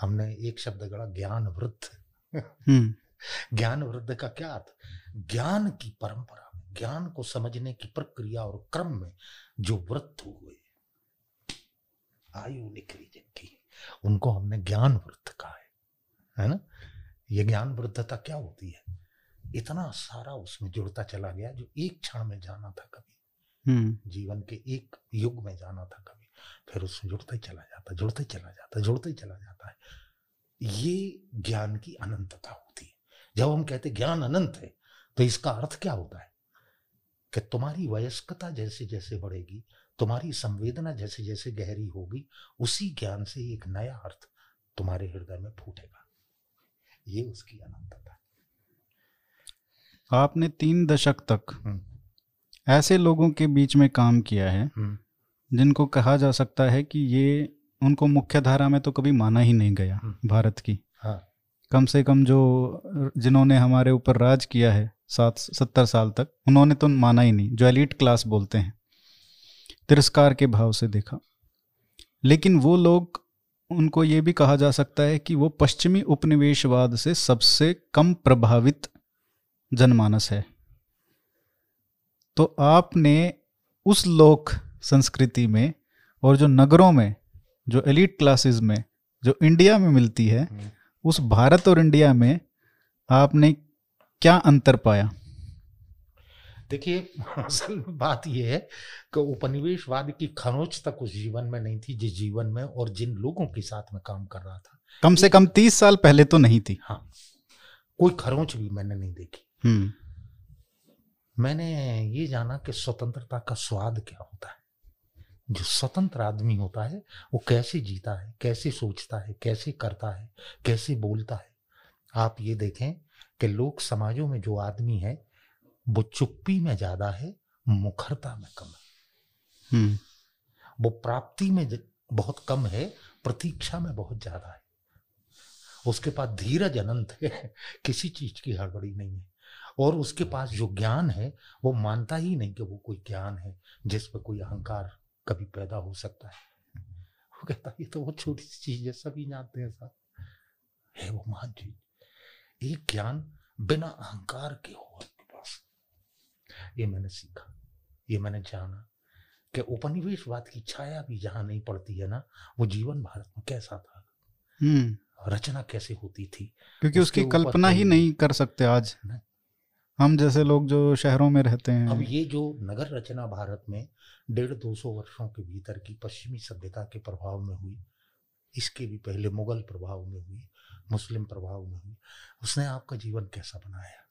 हमने एक शब्द गढ़ा ज्ञान वृद्ध। हम्म। ज्ञान वृद्ध का क्या अर्थ? ज्ञान की परंपरा में ज्ञान को समझने की प्रक्रिया और क्रम में जो वृद्ध हुए आयु निकली जिनकी। उनको हमने ज्ञान वृद्ध कहा है है ना? ये ज्ञान वृद्धता क्या होती है? इतना सारा उसमें जुड़ता चला गया जो एक क्षण में जाना था कभी। हम्म। जीवन के एक युग में जाना था कभी। फिर उसमें जुड़ता ही चला जाता जुड़ते चला जाता जुड़ते ही चला जाता है। ये ज्ञान की अनंतता होती है। जब हम कहते ज्ञान अनंत है तो इसका अर्थ क्या होता है? कि तुम्हारी वयस्कता जैसे जैसे बढ़ेगी तुम्हारी संवेदना जैसे जैसे गहरी होगी उसी ज्ञान से एक नया अर्थ तुम्हारे हृदय में फूटेगा ये उसकी अनंतता आपने तीन दशक तक हम्म। ऐसे लोगों के बीच में काम किया है हम्म। जिनको कहा जा सकता है कि ये उनको मुख्य धारा में तो कभी माना ही नहीं गया हम्म। भारत की हाँ। कम से कम जो जिन्होंने हमारे ऊपर राज किया है सात सत्तर साल तक उन्होंने तो माना ही नहीं जो एलिट क्लास बोलते हैं तिरस्कार के भाव से देखा। लेकिन वो लोग उनको ये भी कहा जा सकता है कि वो पश्चिमी उपनिवेशवाद से सबसे कम प्रभावित जनमानस है। तो आपने उस लोक संस्कृति में और जो नगरों में जो एलिट क्लासेस में जो इंडिया में मिलती है हम्म। उस भारत और इंडिया में आपने क्या अंतर पाया? देखिए असल बात यह है कि उपनिवेशवाद की खनोच तक उस जीवन में नहीं थी जिस जीवन में और जिन लोगों के साथ में काम कर रहा था। कम से कम तीस साल पहले तो नहीं थी। हाँ कोई खरोंच भी मैंने नहीं देखी। हम्म। मैंने ये जाना कि स्वतंत्रता का स्वाद क्या होता है। जो स्वतंत्र आदमी होता है वो कैसे जीता है कैसे सोचता है कैसे करता है कैसे बोलता है। आप ये देखें कि लोक समाजों में जो आदमी है वो चुप्पी में ज़्यादा है मुखरता में कम है। हम्म। वो प्राप्ति में बहुत कम है प्रतीक्षा में बहुत ज़्यादा है। उसके पास धीरज अनंत है किसी चीज़ की हड़बड़ी नहीं है। और उसके पास जो ज्ञान है वो मानता ही नहीं कि वो कोई ज्ञान है जिस पर कोई अहंकार कभी पैदा हो सकता है। वो कहता ये तो वो छोटी सी चीज़ है सभी जानते हैं साहब। है वो महान चीज़ एक ज्ञान बिना अहंकार के हो ये मैंने सीखा ये मैंने जाना कि उपनिवेशवाद की छाया भी जहाँ नहीं पड़ती है ना वो जीवन भारत में कैसा था? हम्म। रचना कैसे होती थी? क्योंकि उसकी कल्पना ही नहीं कर सकते आज। हम जैसे लोग जो शहरों में रहते हैं। अब ये जो नगर रचना भारत में डेढ़ दो सौ वर्षों के भीतर की पश्चिमी सभ्यता के प्रभाव में हुई इसके भी पहले मुगल प्रभाव में हुई मुस्लिम प्रभाव में हुई उसने आपका जीवन कैसा बनाया?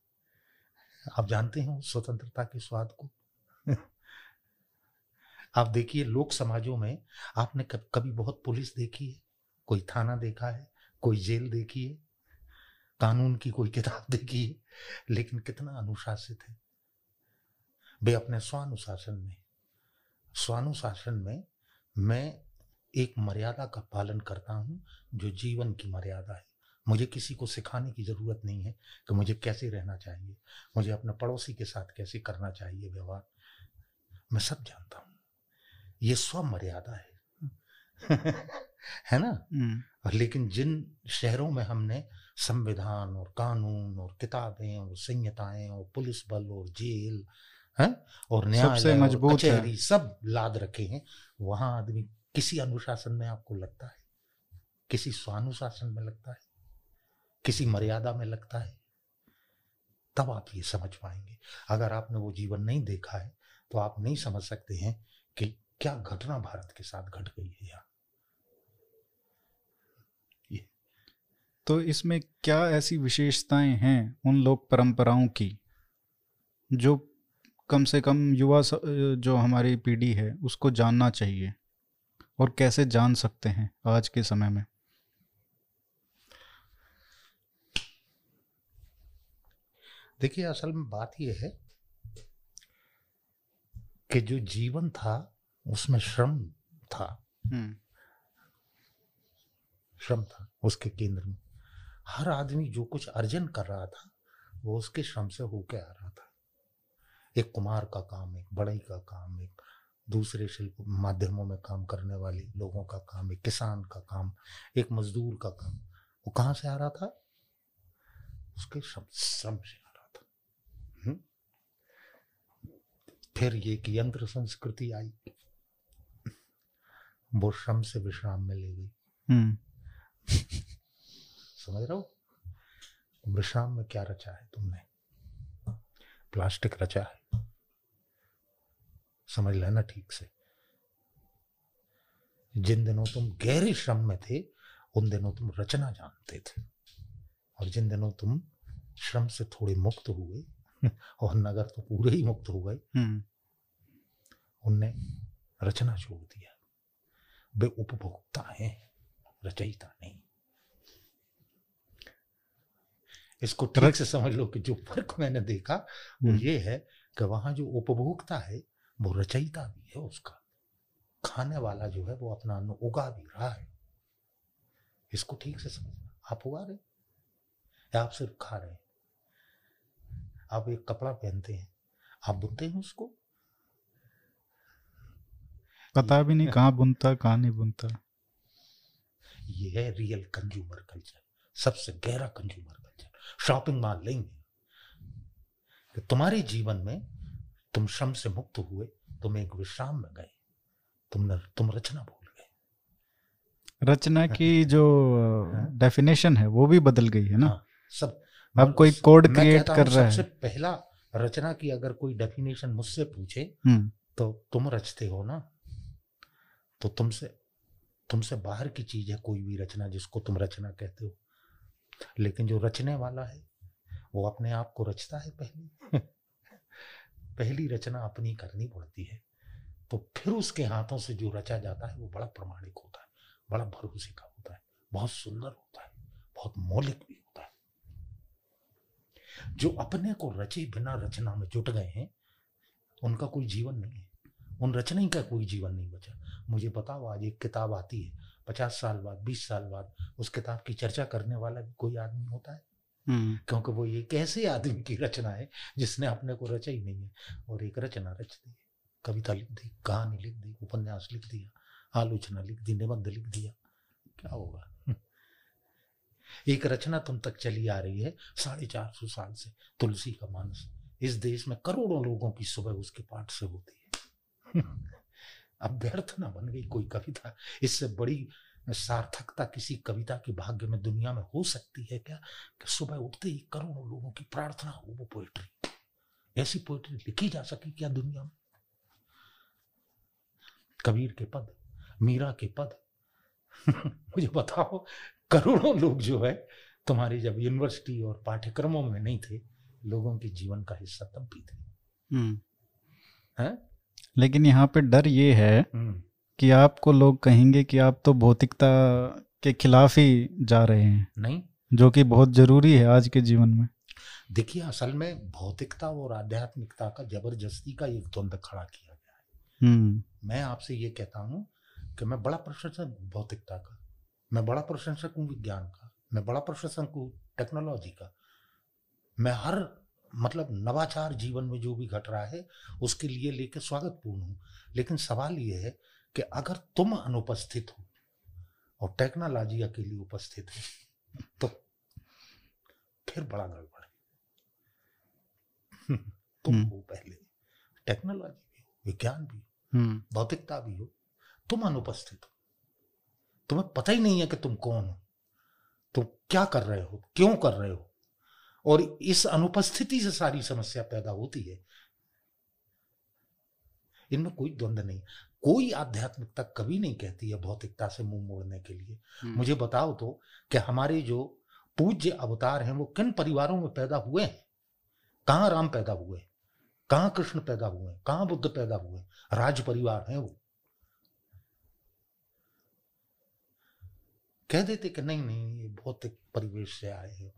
आप जानते हैं स्वतंत्रता के स्वाद को? आप देखिए, लोक समाजों में आपने कभी बहुत पुलिस देखी है? कोई थाना देखा है? कोई जेल देखी है? कानून की कोई किताब देखी है? लेकिन कितना अनुशासित है। वे अपने स्वानुशासन में स्वानुशासन में मैं एक मर्यादा का पालन करता हूँ, जो जीवन की मर्यादा है। मुझे किसी को सिखाने की ज़रूरत नहीं है कि मुझे कैसे रहना चाहिए मुझे अपने पड़ोसी के साथ कैसे करना चाहिए व्यवहार। मैं सब जानता हूँ। ये स्व मर्यादा है। है ना? हम्म। लेकिन जिन शहरों में हमने संविधान और कानून और किताबें और संहिताएँ और पुलिस बल और जेल है? और न्यायालय मज़बूत कचहरी सब लाद रखे हैं वहाँ आदमी किसी अनुशासन में आपको लगता है? किसी स्वानुशासन में लगता है? किसी मर्यादा में लगता है, तब आप ये समझ पाएँगे। अगर आपने वो जीवन नहीं देखा है तो आप नहीं समझ सकते हैं कि क्या घटना भारत के साथ घट गई है यहाँ। तो इसमें क्या ऐसी विशेषताएँ हैं उन लोक परंपराओं की, जो कम से कम युवा जो हमारी पीढ़ी है, उसको जानना चाहिए और कैसे जान सकते हैं आज के समय में? देखिए असल में बात यह है कि जो जीवन था उसमें श्रम था। हम्म। श्रम था उसके केंद्र में। हर आदमी जो कुछ अर्जन कर रहा था वो उसके श्रम से होके आ रहा था। एक कुमार का काम एक बढ़ई का काम एक दूसरे शिल्प माध्यमों में काम करने वाले लोगों का काम एक किसान का काम एक मजदूर का काम वो कहाँ से आ रहा था? उसके श्रम श्रम से। आ रहा था हुँ? फिर ये कि यंत्र संस्कृति आई। वो श्रम से विश्राम में ले गई। हम्म। समझ रहे हो? विश्राम में क्या रचा है तुमने? प्लास्टिक रचा है। समझ लेना ठीक से? जिन दिनों तुम गहरे श्रम में थे उन दिनों तुम रचना जानते थे। और जिन दिनों तुम श्रम से थोड़े मुक्त हुए और नगर तो पूरे ही मुक्त हो गए। हम्म। उनने रचना छोड़ दिया। वे उपभोक्ता हैं रचयिता नहीं। इसको ठीक से समझ लो कि जो फ़र्क मैंने देखा वो हम्म। ये है कि वहाँ जो उपभोक्ता है वो रचयिता भी है उसका। खाने वाला जो है वो अपना अन्न उगा भी रहा है। इसको ठीक से समझना आप उगा रहे या आप सिर्फ़ खा रहे हैं? आप एक कपड़ा पहनते हैं आप बुनते हैं उसको? पता भी नहीं कहाँ बुनता कहाँ नहीं बुनता। ये है रियल कंज्यूमर कल्चर सबसे गहरा कंज्यूमर कल्चर शॉपिंग मॉल नहीं है। कि तुम्हारे जीवन में तुम श्रम से मुक्त हुए तुम एक विश्राम में गए तुमने तुम रचना भूल गए। रचना की जो डेफिनेशन है वो भी बदल गई है ना? हाँ, सब अब कोई कोड क्रिएट कर रहा है। सबसे पहला रचना की अगर कोई डेफिनेशन मुझसे पूछे हम्म। तो तुम रचते हो ना? तो तुमसे तुमसे बाहर की चीज़ है कोई भी रचना जिसको तुम रचना कहते हो। लेकिन जो रचने वाला है, वो अपने आप को रचता है पहले। पहली रचना अपनी करनी पड़ती है। तो फिर उसके हाथों से जो रचा जाता है, वो बड़ा प्रमाणिक होता है, बड़ा भरोसे का होता है, बहुत सुंदर होता है, बहुत मौलिक भी होता है। जो अपने को रचे बिना रचना में जुट गए हैं, उनका कोई जीवन नहीं है। उन रचने का कोई जीवन नहीं बचा। मुझे बताओ आज एक किताब आती है पचास साल बाद बीस साल बाद उस किताब की चर्चा करने वाला भी कोई आदमी होता है? हम्म। क्योंकि वो एक ऐसे आदमी की रचना है जिसने अपने को रचा ही नहीं है। और एक रचना रच दी कविता लिख दी कहानी लिख दी उपन्यास लिख दिया आलोचना लिख दी निबंध लिख दिया। क्या होगा? एक रचना तुम तक चली आ रही है साढ़े चार सौ साल से तुलसी का मानस। इस देश में करोड़ों लोगों की सुबह उसके पाठ से होती है। अब व्यर्थ ना बन गई कोई कविता। इससे बड़ी सार्थकता किसी कविता के भाग्य में दुनिया में हो सकती है क्या? कि सुबह उठते ही करोड़ों लोगों की प्रार्थना हो वो पोएट्री ऐसी पोएट्री लिखी जा सके क्या दुनिया में? कबीर के पद मीरा के पद। मुझे बताओ करोड़ों लोग जो है तुम्हारे जब यूनिवर्सिटी और पाठ्यक्रमों में नहीं थे लोगों के जीवन का हिस्सा तब भी थे। हम्म। है? लेकिन यहाँ पे डर ये है हम्म। कि आपको लोग कहेंगे कि आप तो भौतिकता के खिलाफ ही जा रहे हैं। नहीं। जो कि बहुत ज़रूरी है आज के जीवन में। देखिए असल में भौतिकता और आध्यात्मिकता का ज़बरदस्ती का एक द्वंद खड़ा किया गया है। हम्म। मैं आपसे ये कहता हूँ कि मैं बड़ा प्रशंसक भौतिकता का। मैं बड़ा प्रशंसक हूँ विज्ञान का। मैं बड़ा प्रशंसक हूँ टेक्नोलॉजी का। मैं हर मतलब नवाचार जीवन में जो भी घट रहा है उसके लिए लेके स्वागतपूर्ण हूँ। लेकिन सवाल ये है कि अगर तुम अनुपस्थित हो और टेक्नोलॉजी अकेली उपस्थित है तो फिर बड़ा गड़बड़ है। तुम हम्म। हो पहले टेक्नोलॉजी भी हो विज्ञान भी हो भौतिकता भी हो तुम अनुपस्थित हो। तुम्हें पता ही नहीं है कि तुम कौन हो। तुम क्या कर रहे हो क्यों कर रहे हो और इस अनुपस्थिति से सारी समस्या पैदा होती है। इनमें कोई द्वंद्व नहीं। कोई आध्यात्मिकता कभी नहीं कहती है भौतिकता से मुँह मोड़ने के लिए। हम्म। मुझे बताओ तो कि हमारे जो पूज्य अवतार हैं वो किन परिवारों में पैदा हुए हैं? कहाँ राम पैदा हुए कहाँ कृष्ण पैदा हुए कहाँ बुद्ध पैदा हुए राज परिवार है वो। कह देते कि नहीं नहीं ये भौतिक परिवेश से आए हैं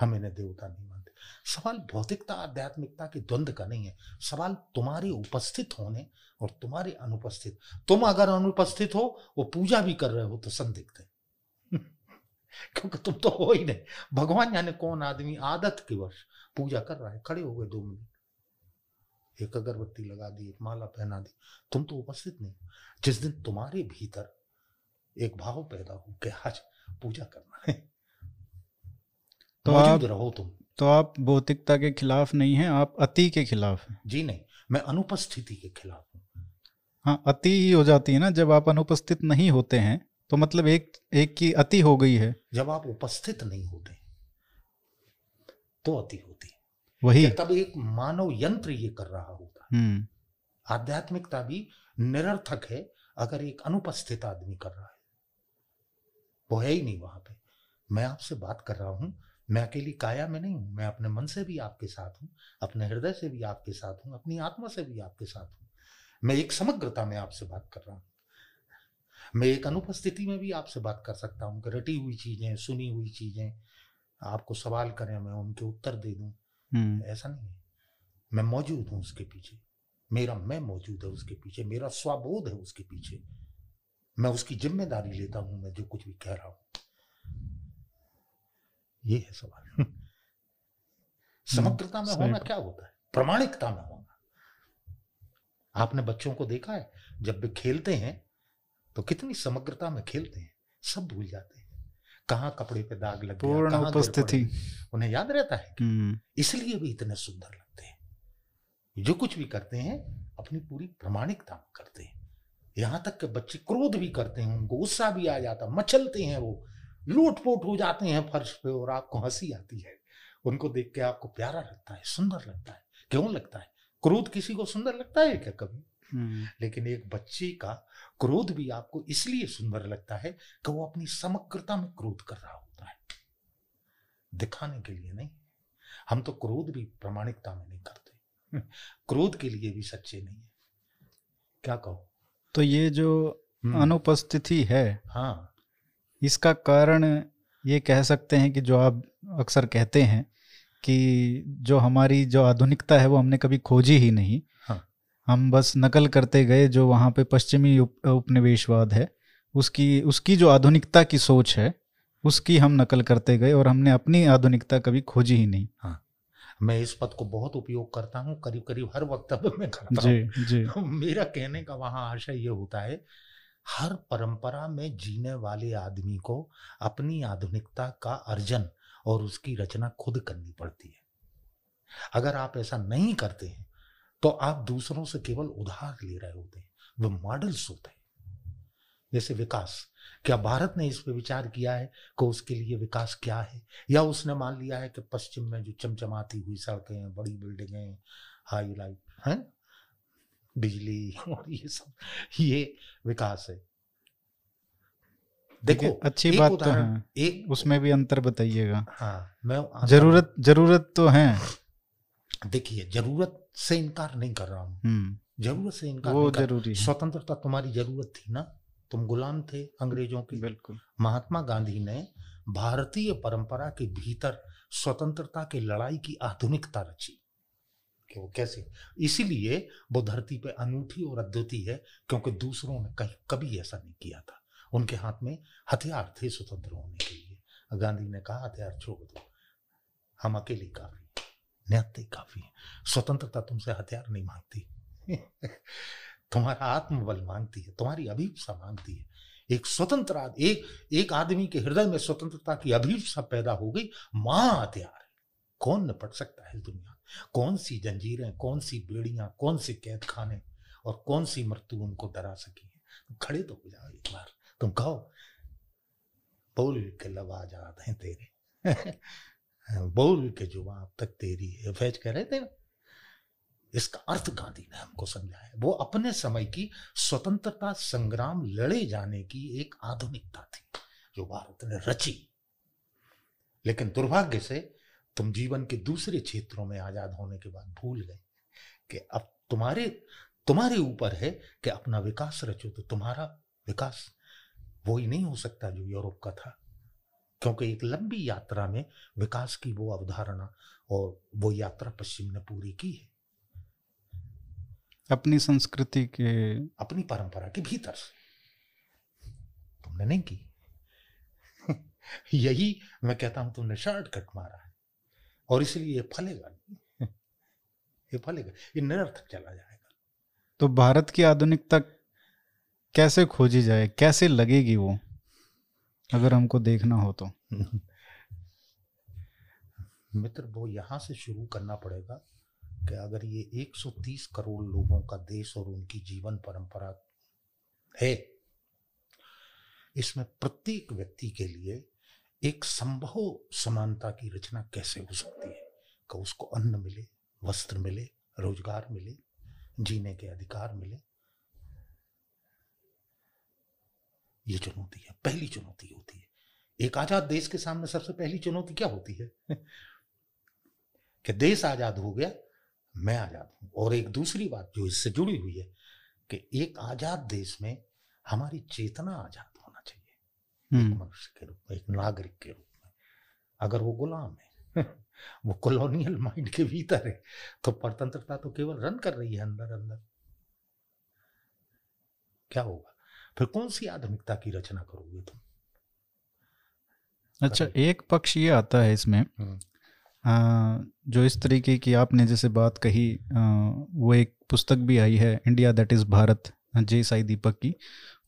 हम इन्हें देवता नहीं मानते। सवाल भौतिकता, आध्यात्मिकता के द्वंद्व का नहीं है। सवाल तुम्हारे उपस्थित होने और तुम्हारे अनुपस्थित। तुम अगर अनुपस्थित हो, वो पूजा भी कर रहे हो तो संदिग्ध है। क्योंकि तुम तो हो ही नहीं। भगवान जाने कौन आदमी? आदत के वर्ष। पूजा कर रहा है, खड़े हो गए दो मिनट। एक अगरबत्ती लगा दी, एक माला पहना दी। तुम तो उपस्थित नहीं जिस दिन तुम्हारे भीतर एक भाव पैदा हो कि आज पूजा करना है। तो आप रहो तुम। तो आप भौतिकता के खिलाफ नहीं हैं आप अति के खिलाफ हैं। जी नहीं मैं अनुपस्थिति के खिलाफ हूँ। हाँ अति ही हो जाती है ना जब आप अनुपस्थित नहीं होते हैं तो मतलब एक एक की अति हो गई है। जब आप उपस्थित नहीं होते तो अति होती वही। तब एक मानव यंत्र ये कर रहा होता हम्म। आध्यात्मिकता भी निरर्थक है अगर एक अनुपस्थित आदमी कर रहा है। वो है ही नहीं वहाँ पे। मैं आपसे बात कर रहा हूँ मैं अकेली काया में नहीं हूँ मैं अपने मन से भी आपके साथ हूँ अपने हृदय से भी आपके साथ हूँ अपनी आत्मा से भी आपके साथ हूँ। मैं एक समग्रता में आपसे बात कर रहा हूँ। मैं एक अनुपस्थिति में भी आपसे बात कर सकता हूँ कि रटी हुई चीज़ें सुनी हुई चीज़ें। आपको सवाल करें मैं उनके उत्तर दे दूँ। हम्म। ऐसा नहीं है। मैं मौजूद हूँ उसके पीछे। मेरा मैं मौजूद है उसके पीछे मेरा स्वाबोध है उसके पीछे। मैं उसकी ज़िम्मेदारी लेता हूँ मैं जो कुछ भी कह रहा हूँ। ये है सवाल। समग्रता में होना क्या होता है? प्रमाणिकता में होना। आपने बच्चों को देखा है जब वे खेलते हैं तो कितनी समग्रता में खेलते हैं सब भूल जाते हैं। कहा कपड़े पे दाग लग गया उपस्थिति। उन्हें याद रहता है हम्म। इसलिए भी इतने सुंदर लगते हैं। जो कुछ भी करते हैं अपनी पूरी प्रमाणिकता में करते हैं। यहाँ तक कि बच्चे क्रोध भी करते हैं उनको गुस्सा भी आ जाता मचलते हैं वो। लूटपोट हो जाते हैं फर्श पे और आपको हँसी आती है। उनको देख के आपको प्यारा लगता है सुंदर लगता है। क्यों लगता है? क्रोध किसी को सुंदर लगता है क्या कभी? हम्म। लेकिन एक बच्चे का क्रोध भी आपको इसलिए सुंदर लगता है कि वो अपनी समग्रता में क्रोध कर रहा होता है। दिखाने के लिए नहीं। हम तो क्रोध भी प्रमाणिकता में नहीं करते। क्रोध के लिए भी सच्चे नहीं है। क्या कहो? तो ये जो हम्म। अनुपस्थिति है हाँ। इसका कारण ये कह सकते हैं कि जो आप अक्सर कहते हैं कि जो हमारी जो आधुनिकता है वो हमने कभी खोजी ही नहीं। हाँ। हम बस नकल करते गए जो वहाँ पे पश्चिमी उप, उपनिवेशवाद है उसकी उसकी जो आधुनिकता की सोच है उसकी हम नकल करते गए और हमने अपनी आधुनिकता कभी खोजी ही नहीं। हाँ। मैं इस पद को बहुत उपयोग करता हूँ करीब करीब हर वक्तव्य में करता जी जी। मेरा कहने का वहाँ आशय ये होता है हर परंपरा में जीने वाले आदमी को अपनी आधुनिकता का अर्जन और उसकी रचना खुद करनी पड़ती है। अगर आप ऐसा नहीं करते हैं तो आप दूसरों से केवल उधार ले रहे होते हैं, वे मॉडल्स होते हैं। जैसे विकास, क्या भारत ने इस पर विचार किया है कि उसके लिए विकास क्या है? या उसने मान लिया है कि पश्चिम में जो चमचमाती हुई सड़कें बड़ी बिल्डिंगें हाई लाइट हैं? बिजली और ये सब ये विकास है। देखो अच्छी एक बात तो है। एक उसमें भी अंतर बताइएगा। हाँ मैं ज़रूरत ज़रूरत तो है। देखिए ज़रूरत से इनकार नहीं कर रहा हूँ। हम्म। ज़रूरत से इनकार वो ज़रूरी स्वतंत्रता तुम्हारी ज़रूरत थी ना? तुम गुलाम थे अंग्रेज़ों की। बिल्कुल। महात्मा गांधी ने भारतीय परंपरा के भीतर स्वतंत्रता की लड़ाई की आधुनिकता रची। कि वो कैसे? इसीलिए वो धरती पे अनूठी और अद्वितीय है, क्योंकि दूसरों ने कहीं कभी ऐसा नहीं किया था। उनके हाथ में हथियार थे स्वतंत्र होने के लिए। गांधी ने कहा, हथियार छोड़ दो। हम अकेले काफ़ी न्याते काफ़ी स्वतंत्रता तुमसे हथियार नहीं मांगती। तुम्हारा आत्मबल मांगती है। तुम्हारी अभिप्सा मांगती है। एक स्वतंत्र एक एक आदमी के हृदय में स्वतंत्रता की अभिप्सा पैदा हो गई। महा हथियार है। कौन निपट सकता है दुनिया कौन सी जंजीरें, कौन सी बेड़ियाँ, कौन से कैद खाने और कौन सी मृत्यु उनको डरा सकी है? खड़े तो हो जाओ एक बार। तुम कहो, बोल के लब आज़ाद हैं तेरे। बोल के जुबा अब तक तेरी है। फैज कह रहे थे इसका अर्थ गांधी ने हमको समझाया वो अपने समय की स्वतंत्रता संग्राम लड़े जाने की एक आधुनिकता थी, जो भारत ने रची। लेकिन दुर्भाग्य से तुम जीवन के दूसरे क्षेत्रों में आज़ाद होने के बाद भूल गए कि अब तुम्हारे तुम्हारे ऊपर है कि अपना विकास रचो तो तुम्हारा विकास वो ही नहीं हो सकता जो यूरोप का था। क्योंकि एक लंबी यात्रा में विकास की वो अवधारणा और वो यात्रा पश्चिम ने पूरी की है। अपनी संस्कृति के अपनी परंपरा के भीतर से। तुमने नहीं की। यही मैं कहता हूँ तुमने शॉर्टकट मारा। और इसलिए ये फलेगा नहीं। ये फलेगा। ये निरर्थक चला जाएगा। तो भारत की आधुनिकता कैसे खोजी जाए? कैसे लगेगी वो? अगर हमको देखना हो तो। मित्र वो यहाँ से शुरू करना पड़ेगा कि अगर ये 130 करोड़ लोगों का देश और उनकी जीवन परंपरा है इसमें प्रत्येक व्यक्ति के लिए एक संभव समानता की रचना कैसे हो सकती है? कि उसको अन्न मिले, वस्त्र मिले, रोज़गार मिले, जीने के अधिकार मिले। ये चुनौती है, पहली चुनौती होती है। एक आज़ाद देश के सामने सबसे पहली चुनौती क्या होती है? कि देश आज़ाद हो गया, मैं आज़ाद हूँ। और एक दूसरी बात जो इससे जुड़ी हुई है कि एक आज़ाद देश में हमारी चेतना आज़ाद एक हम्म। मनुष्य के रूप में एक नागरिक के रूप में अगर वो गुलाम है वो कॉलोनियल माइंड के भीतर है तो परतंत्रता तो केवल रन कर रही है अंदर अंदर। क्या होगा? फिर कौन सी आधुनिकता की रचना करोगे तुम? अच्छा एक पक्ष ये आता है इसमें हम्म। जो इस तरीके की आपने जैसे बात कही आ, वो एक पुस्तक भी आई है इंडिया दैट इज़ भारत जय साई दीपक की।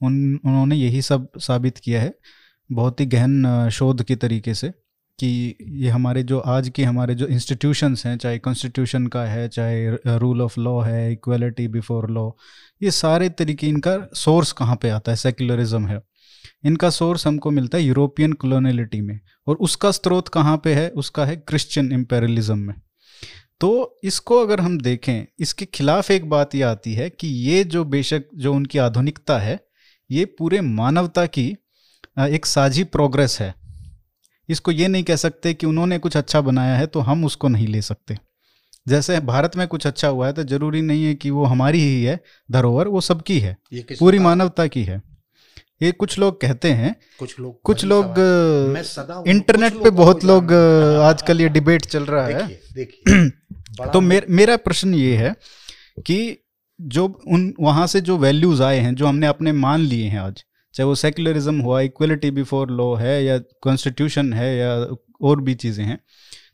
उन, उन्होंने यही सब साबित किया है, बहुत ही गहन शोध के तरीके से कि ये हमारे जो आज के हमारे जो इंस्टीट्यूशंस हैं, चाहे कॉन्स्टिट्यूशन का है, चाहे रूल ऑफ़ लॉ है इक्वलिटी बिफोर लॉ ये सारे तरीके इनका सोर्स कहाँ पे आता है? सेक्युलरिज्म है। इनका सोर्स हमको मिलता है यूरोपियन कॉलोनियलिटी में और उसका स्रोत कहाँ पे है? उसका है क्रिश्चियन इम्पेरलिज्म में। तो इसको अगर हम देखें इसके खिलाफ एक बात यह आती है कि ये जो बेशक जो उनकी आधुनिकता है ये पूरे मानवता की एक साझी प्रोग्रेस है। इसको ये नहीं कह सकते कि उन्होंने कुछ अच्छा बनाया है तो हम उसको नहीं ले सकते। जैसे भारत में कुछ अच्छा हुआ है तो ज़रूरी नहीं है कि वो हमारी ही है धरोहर वो सबकी है पूरी मानवता की है। ये कुछ लोग कहते हैं कुछ लोग कुछ लोग इंटरनेट पे बहुत लोग आजकल ये डिबेट चल रहा है। देखिए। तो मेर, मेरा प्रश्न ये है कि जो उन वहाँ से जो वैल्यूज़ आए हैं जो हमने अपने मान लिए हैं आज चाहे वो सेक्युलरिज्म हुआ इक्वलिटी बिफोर लॉ है या कॉन्स्टिट्यूशन है या और भी चीज़ें हैं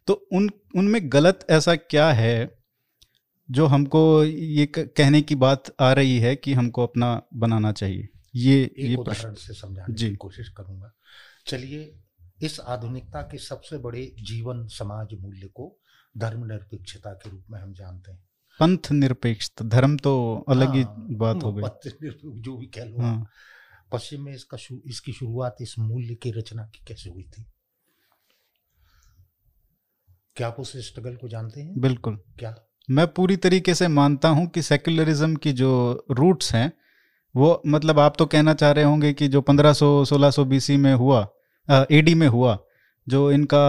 तो उन उनमें गलत ऐसा क्या है जो हमको ये कहने की बात आ रही है कि हमको अपना बनाना चाहिए? ये ये उदाहरण से समझाने की कोशिश करूँगा। चलिए इस आधुनिकता के सबसे बड़े जीवन समाज मूल्य को धर्मनिरपेक्षता के रूप में हम जानते हैं। पंथ निरपेक्ष धर्म तो अलग ही हाँ, बात हो गई। जो भी कह लो हाँ। पश्चिम में इसका शु, इसकी शुरुआत इस मूल्य की रचना की कैसे हुई थी? क्या आप उस स्ट्रगल को जानते हैं? बिल्कुल। क्या? मैं पूरी तरीके से मानता हूँ कि सेक्युलरिज्म की जो रूट्स हैं वो मतलब आप तो कहना चाह रहे होंगे कि जो 1500 1600 बीसी में हुआ एडी में हुआ जो इनका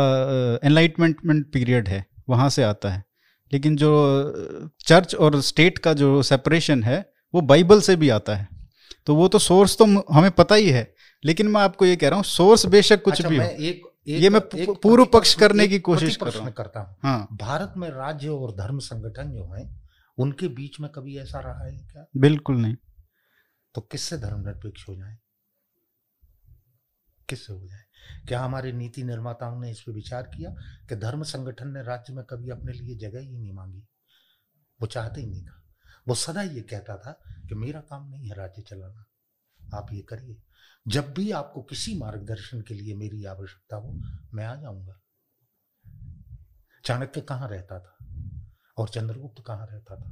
एनलाइटमेंटमेंट पीरियड है। वहाँ से आता है। लेकिन जो चर्च और स्टेट का जो सेपरेशन है वो बाइबल से भी आता है। तो वो तो सोर्स तो हमें पता ही है। लेकिन मैं आपको ये कह रहा हूँ सोर्स बेशक कुछ अच्छा, भी मैं हो। एक, एक, ये मैं पूर्व पक्ष करने की कोशिश कर रहा हूँ। करता हूँ। हाँ। भारत में राज्य और धर्म संगठन जो है उनके बीच में कभी ऐसा रहा है क्या? बिल्कुल नहीं। तो किससे धर्मनिरपेक्ष हो जाए? किससे हो जाए? क्या हमारे नीति निर्माताओं ने इस पर विचार किया कि धर्म संगठन ने राज्य में कभी अपने लिए जगह ही नहीं मांगी? वो चाहते ही नहीं था। वो सदा ये कहता था कि मेरा काम नहीं है राज्य चलाना। आप ये करिए। जब भी आपको किसी मार्गदर्शन के लिए मेरी आवश्यकता हो, मैं आ जाऊँगा। चाणक्य कहाँ रहता था? और चंद्रगुप्त कहाँ रहता था?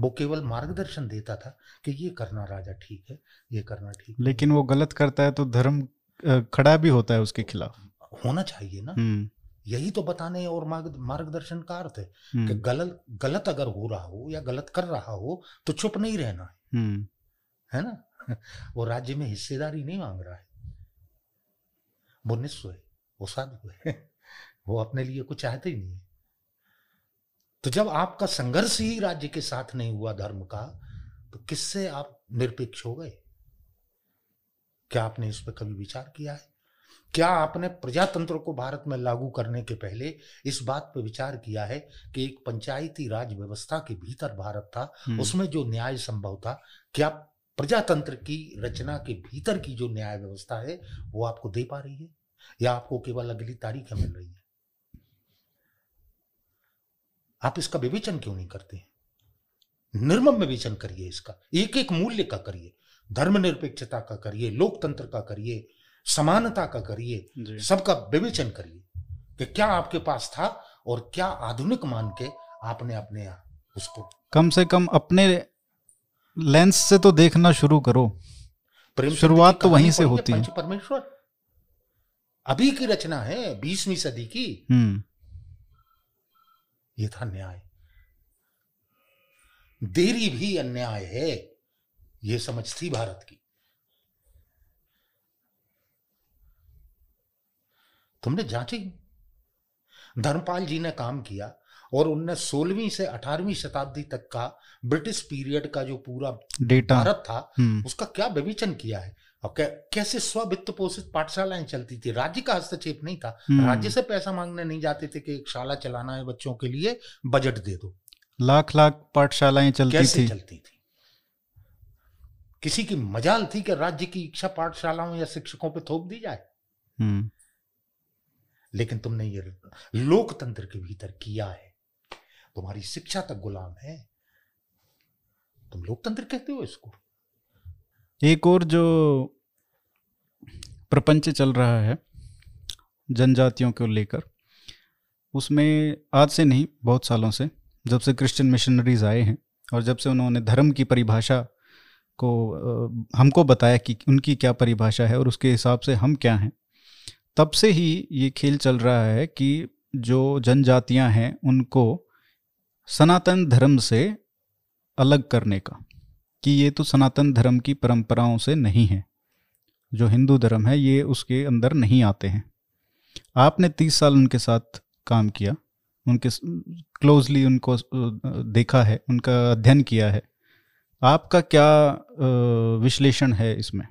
वो केवल मार्गदर्शन देता था कि ये करना राजा ठीक है, ये करना ठीक लेकिन वो गलत करता है तो धर्म खड़ा भी होता है उसके खिलाफ। होना चाहिए ना। हम्म। यही तो बताने और मार्गदर्शन का अर्थ है कि हम्म। गलत गलत अगर हो रहा हो या गलत कर रहा हो तो चुप नहीं रहना है। हम्म। है ना? वो राज्य में हिस्सेदारी नहीं मांग रहा है। वो निस्व है वो साधु है वो अपने लिए कुछ चाहते ही नहीं है। तो जब आपका संघर्ष ही राज्य के साथ नहीं हुआ धर्म का तो किससे आप निरपेक्ष हो गए? क्या आपने इस पर कभी विचार किया है? क्या आपने प्रजातंत्र को भारत में लागू करने के पहले इस बात पर विचार किया है कि एक पंचायती राज व्यवस्था के भीतर भारत था? हम्म। उसमें जो न्याय संभव था क्या प्रजातंत्र की रचना के भीतर की जो न्याय व्यवस्था है वो आपको दे पा रही है? या आपको केवल अगली तारीखें मिल रही है? आप इसका विवेचन क्यों नहीं करते हैं? निर्मम विवेचन करिए इसका। एक एक मूल्य का करिए। धर्मनिरपेक्षता का करिए लोकतंत्र का करिए समानता का करिए सबका विवेचन करिए कि क्या आपके पास था और क्या आधुनिक मान के आपने अपने उसको कम से कम अपने लेंस से तो देखना शुरू करो। प्रेम शुरुआत तो वहीं से होती है। परमेश्वर। अभी की रचना है बीसवीं सदी की। हम्म। ये था न्याय। देरी भी अन्याय है। ये समझ थी भारत की। तुमने जांची? धर्मपाल जी ने काम किया और उनने सोलहवीं से अठारहवीं शताब्दी तक का ब्रिटिश पीरियड का जो पूरा डेटा भारत था हम्म। उसका क्या विवेचन किया है? और कैसे स्व वित्त पोषित पाठशालाएँ चलती थी? राज्य का हस्तक्षेप नहीं था। हम्म। राज्य से पैसा मांगने नहीं जाते थे कि एक शाला चलाना है बच्चों के लिए बजट दे दो। लाख लाख पाठशालाएँ चलती कैसे थी? चलती थी? किसी की मजाल थी कि राज्य की इच्छा पाठशालाओं या शिक्षकों पर थोप दी जाए। हम्म। लेकिन तुमने ये लोकतंत्र के भीतर किया है। तुम्हारी शिक्षा तक गुलाम है। तुम लोकतंत्र कहते हो इसको? एक और जो प्रपंच चल रहा है जनजातियों को लेकर उसमें आज से नहीं बहुत सालों से जब से क्रिश्चियन मिशनरीज आए हैं और जब से उन्होंने धर्म की परिभाषा को हमको बताया कि उनकी क्या परिभाषा है और उसके हिसाब से हम क्या हैं। तब से ही ये खेल चल रहा है कि जो जनजातियाँ हैं उनको सनातन धर्म से अलग करने का, कि ये तो सनातन धर्म की परंपराओं से नहीं है। जो हिंदू धर्म है ये उसके अंदर नहीं आते हैं। आपने तीस साल उनके साथ काम किया, उनके क्लोजली उनको देखा है, उनका अध्ययन किया है। आपका क्या विश्लेषण है इसमें?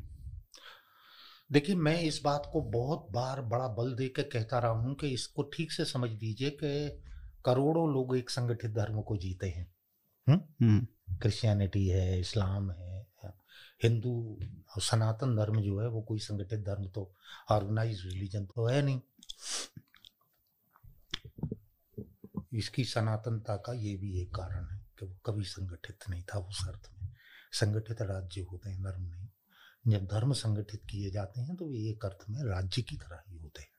देखिए मैं इस बात को बहुत बार बड़ा बल दे के कहता रहा हूँ कि इसको ठीक से समझ लीजिए कि करोड़ों लोग एक संगठित धर्म को जीते हैं। क्रिश्चियनिटी है इस्लाम है हिंदू और सनातन धर्म जो है वो कोई संगठित धर्म तो ऑर्गेनाइज रिलीजन तो है नहीं। इसकी सनातनता का ये भी एक कारण है कि वो कभी संगठित नहीं था उस अर्थ में। संगठित राज्य होते हैं धर्म नहीं। जब धर्म संगठित किए जाते हैं तो वे एक अर्थ में राज्य की तरह ही होते हैं।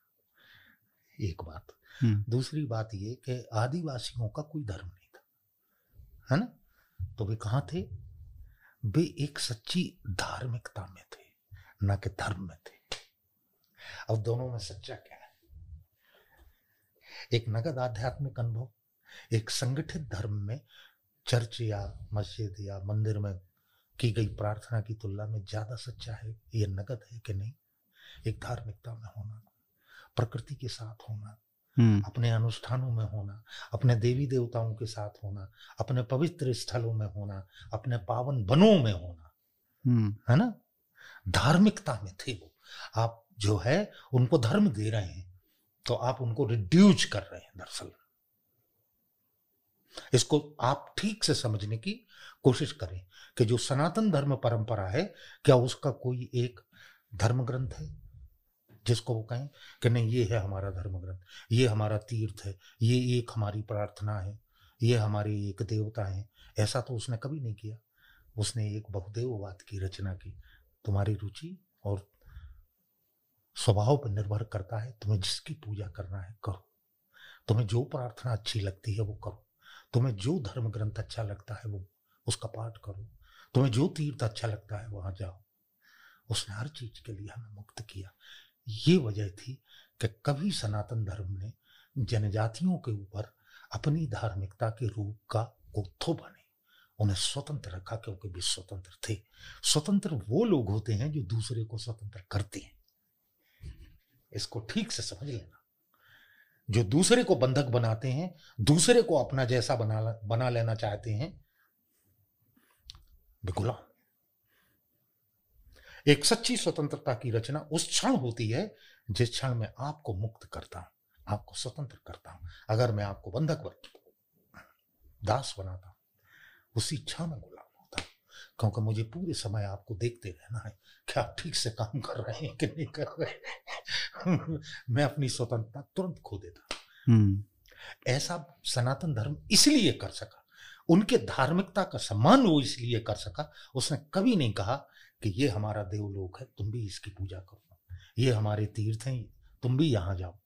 एक बात। हम्म। दूसरी बात ये कि आदिवासियों का कोई धर्म नहीं था है ना? तो वे कहाँ थे? वे एक सच्ची धार्मिकता में थे न कि धर्म में थे। अब दोनों में सच्चा क्या है? एक नगद आध्यात्मिक अनुभव एक संगठित धर्म में चर्च या मस्जिद या मंदिर में की गई प्रार्थना की तुलना में ज़्यादा सच्चा है ये नगद है कि नहीं एक धार्मिकता में होना प्रकृति के साथ होना हम्म। अपने अनुष्ठानों में होना अपने देवी देवताओं के साथ होना अपने पवित्र स्थलों में होना अपने पावन वनों में होना हम्म। है ना धार्मिकता में थे वो आप जो है उनको धर्म दे रहे हैं तो आप उनको रिड्यूज कर रहे हैं दरअसल इसको आप ठीक से समझने की कोशिश करें कि जो सनातन धर्म परंपरा है, क्या उसका कोई एक धर्म ग्रंथ है? जिसको वो कहें कि नहीं, ये है हमारा धर्म ग्रंथ ये हमारा तीर्थ है, ये एक हमारी प्रार्थना है, ये हमारी एक देवता है। ऐसा तो उसने कभी नहीं किया। उसने एक बहुदेववाद की रचना की। तुम्हारी रुचि और स्वभाव पर निर्भर करता है। तुम्हें जिसकी पूजा करना है, करो। तुम्हें जो प्रार्थना अच्छी लगती है, वो करो। तुम्हें जो धर्म ग्रंथ अच्छा लगता है वो उसका पाठ करो। तुम्हें जो तीर्थ अच्छा लगता है वहाँ जाओ। उसने हर चीज़ के लिए हमें मुक्त किया। ये वजह थी कि कभी सनातन धर्म ने जनजातियों के ऊपर अपनी धार्मिकता के रूप का कोथो बने। उन्हें स्वतंत्र रखा क्योंकि वे स्वतंत्र थे। स्वतंत्र वो लोग होते हैं जो दूसरे को स्वतंत्र करते हैं। इसको ठीक से समझ लेना। जो दूसरे को बंधक बनाते हैं, दूसरे को अपना जैसा बना बना लेना चाहते हैं गुलाम एक सच्ची स्वतंत्रता की रचना उस क्षण होती है, जिस क्षण में आपको मुक्त करता हूँ, आपको स्वतंत्र करता हूँ। अगर मैं आपको बंधक दास बनाता हूँ, उसी क्षण में हूँ क्योंकि मुझे पूरे समय आपको देखते रहना है क्या आप ठीक से काम कर रहे हैं कि नहीं कर रहे मैं अपनी स्वतंत्रता तुरंत खो देता। हम्म। ऐसा सनातन धर्म इसलिए कर सका उनके धार्मिकता का सम्मान वो इसलिए कर सका उसने कभी नहीं कहा कि ये हमारा देवलोक है तुम भी इसकी पूजा करो। ये हमारे तीर्थ हैं तुम भी यहाँ जाओ।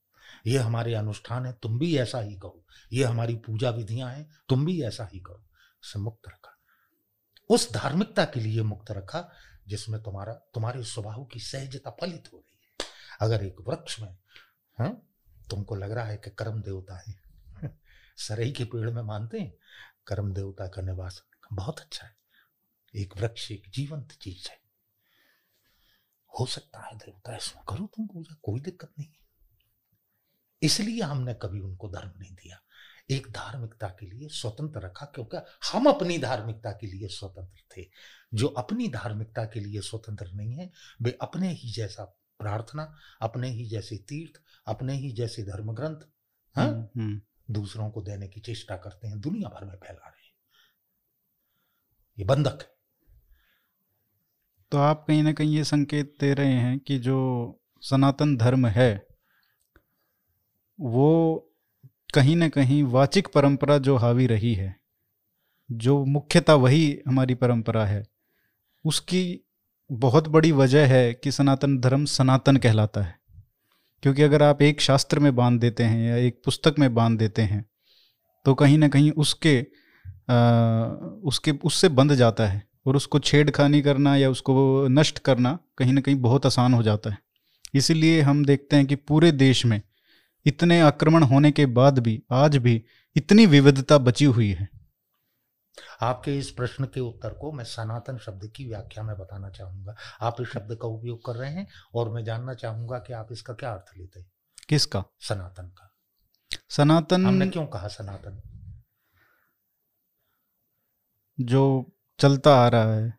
ये हमारे अनुष्ठान है तुम भी ऐसा ही करो। ये हमारी पूजा विधियाँ हैं तुम भी ऐसा ही करो। से मुक्त रखा। उस धार्मिकता के लिए मुक्त रखा, जिसमें तुम्हारा, तुम्हारे स्वभाव की सहजता फलित हो रही है। अगर एक वृक्ष में, है, तुमको लग रहा है कि कर्म देवता है, सरई के पेड़ में मानते हैं, कर्म देवता का निवास बहुत अच्छा है। एक वृक्ष एक जीवंत चीज़ है। हो सकता है देवता इसमें करो तुम पूजा, कोई दिक्कत नहीं। इसलिए हमने कभी उनको धर्म नहीं दिया। एक धार्मिकता के लिए स्वतंत्र रखा क्योंकि हम अपनी धार्मिकता के लिए स्वतंत्र थे। जो अपनी धार्मिकता के लिए स्वतंत्र नहीं है वे अपने ही जैसा प्रार्थना अपने ही जैसे तीर्थ अपने ही जैसे धर्म ग्रंथ हाँ? हम्म, हम्म। दूसरों को देने की चेष्टा करते हैं दुनिया भर में फैला रहे हैं। ये बंधक है। तो आप कहीं ना कहीं ये संकेत दे रहे हैं कि जो सनातन धर्म है वो कहीं ना कहीं वाचिक परंपरा जो हावी रही है जो मुख्यतः वही हमारी परंपरा है उसकी बहुत बड़ी वजह है कि सनातन धर्म सनातन कहलाता है। क्योंकि अगर आप एक शास्त्र में बाँध देते हैं या एक पुस्तक में बाँध देते हैं तो कहीं ना कहीं उसके आ, उसके उससे बंध जाता है और उसको छेड़खानी करना या उसको नष्ट करना कहीं ना कहीं बहुत आसान हो जाता है। इसीलिए हम देखते हैं कि पूरे देश में इतने आक्रमण होने के बाद भी आज भी इतनी विविधता बची हुई है। आपके इस प्रश्न के उत्तर को मैं सनातन शब्द की व्याख्या में बताना चाहूँगा। आप इस शब्द का उपयोग कर रहे हैं और मैं जानना चाहूँगा कि आप इसका क्या अर्थ लेते हैं? किसका? सनातन का। सनातन हमने क्यों कहा सनातन? जो चलता आ रहा है।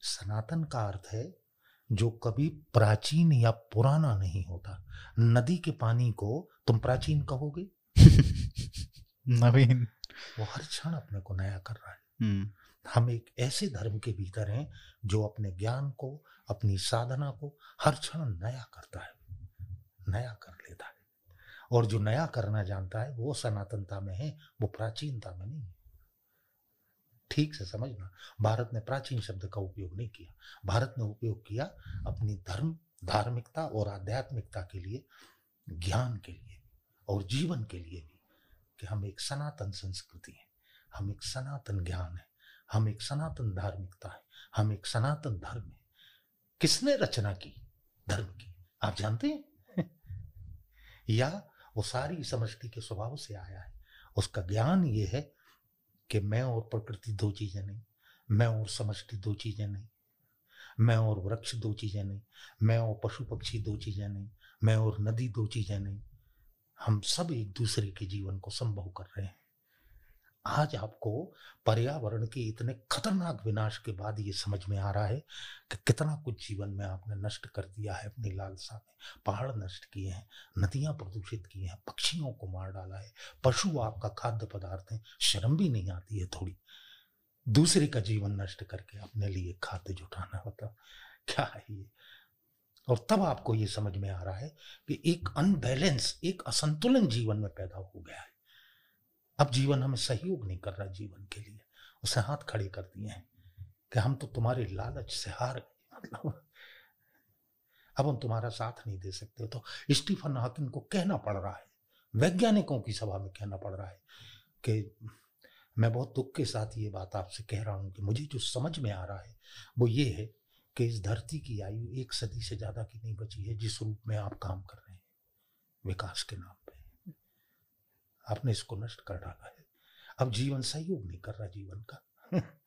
सनातन का अर्थ है जो कभी प्राचीन या पुराना नहीं होता। नदी के पानी को तुम प्राचीन कहोगे? नवीन। वो हर क्षण अपने को नया कर रहा है। हम्म। हम एक ऐसे धर्म के भीतर हैं जो अपने ज्ञान को अपनी साधना को हर क्षण नया करता है। नया कर लेता है। और जो नया करना जानता है वो सनातनता में है वो प्राचीनता में नहीं है। ठीक से समझना। भारत ने प्राचीन शब्द का उपयोग नहीं किया। भारत ने उपयोग किया अपनी धर्म धार्मिकता और आध्यात्मिकता के लिए ज्ञान के लिए और जीवन के लिए भी कि हम एक सनातन संस्कृति है। हम एक सनातन ज्ञान है। हम एक सनातन धार्मिकता है। हम एक सनातन धर्म है। किसने रचना की? धर्म की। आप जानते हैं? या वो सारी समष्टि के स्वभाव से आया है। उसका ज्ञान ये है कि मैं और प्रकृति दो चीज़ें नहीं, मैं और समष्टि दो चीज़ें नहीं, मैं और वृक्ष दो चीज़ें नहीं, मैं और पशु पक्षी दो चीज़ें नहीं, मैं और नदी दो चीज़ें नहीं, हम सब एक दूसरे के जीवन को संभव कर रहे हैं। आज आपको पर्यावरण के इतने खतरनाक विनाश के बाद ये समझ में आ रहा है कि कितना कुछ जीवन में आपने नष्ट कर दिया है, अपनी लालसा में। पहाड़ नष्ट किए हैं, नदियाँ प्रदूषित की हैं, पक्षियों को मार डाला है, पशु आपका खाद्य पदार्थ है, शर्म भी नहीं आती है थोड़ी। दूसरे का जीवन नष्ट करके अपने लिए खाद्य जुटाना होता, क्या है ये? और तब आपको ये समझ में आ रहा है कि एक अनबैलेंस एक असंतुलन जीवन में पैदा हो गया है। अब जीवन हमें सहयोग नहीं कर रहा जीवन के लिए। उसे हाथ खड़े कर दिए हैं कि हम तो तुम्हारे लालच से हार गए मतलब। अब हम तुम्हारा साथ नहीं दे सकते तो स्टीफन हाकिन को कहना पड़ रहा है, वैज्ञानिकों की सभा में कहना पड़ रहा है कि मैं बहुत दुख के साथ ये बात आपसे कह रहा हूँ कि मुझे जो समझ में आ रहा है, वो ये है कि इस धरती की आयु एक सदी से ज़्यादा की नहीं बची है, जिस रूप में आप काम कर रहे हैं, विकास के नाम आपने इसको नष्ट कर डाला है। अब जीवन सहयोग नहीं कर रहा जीवन का।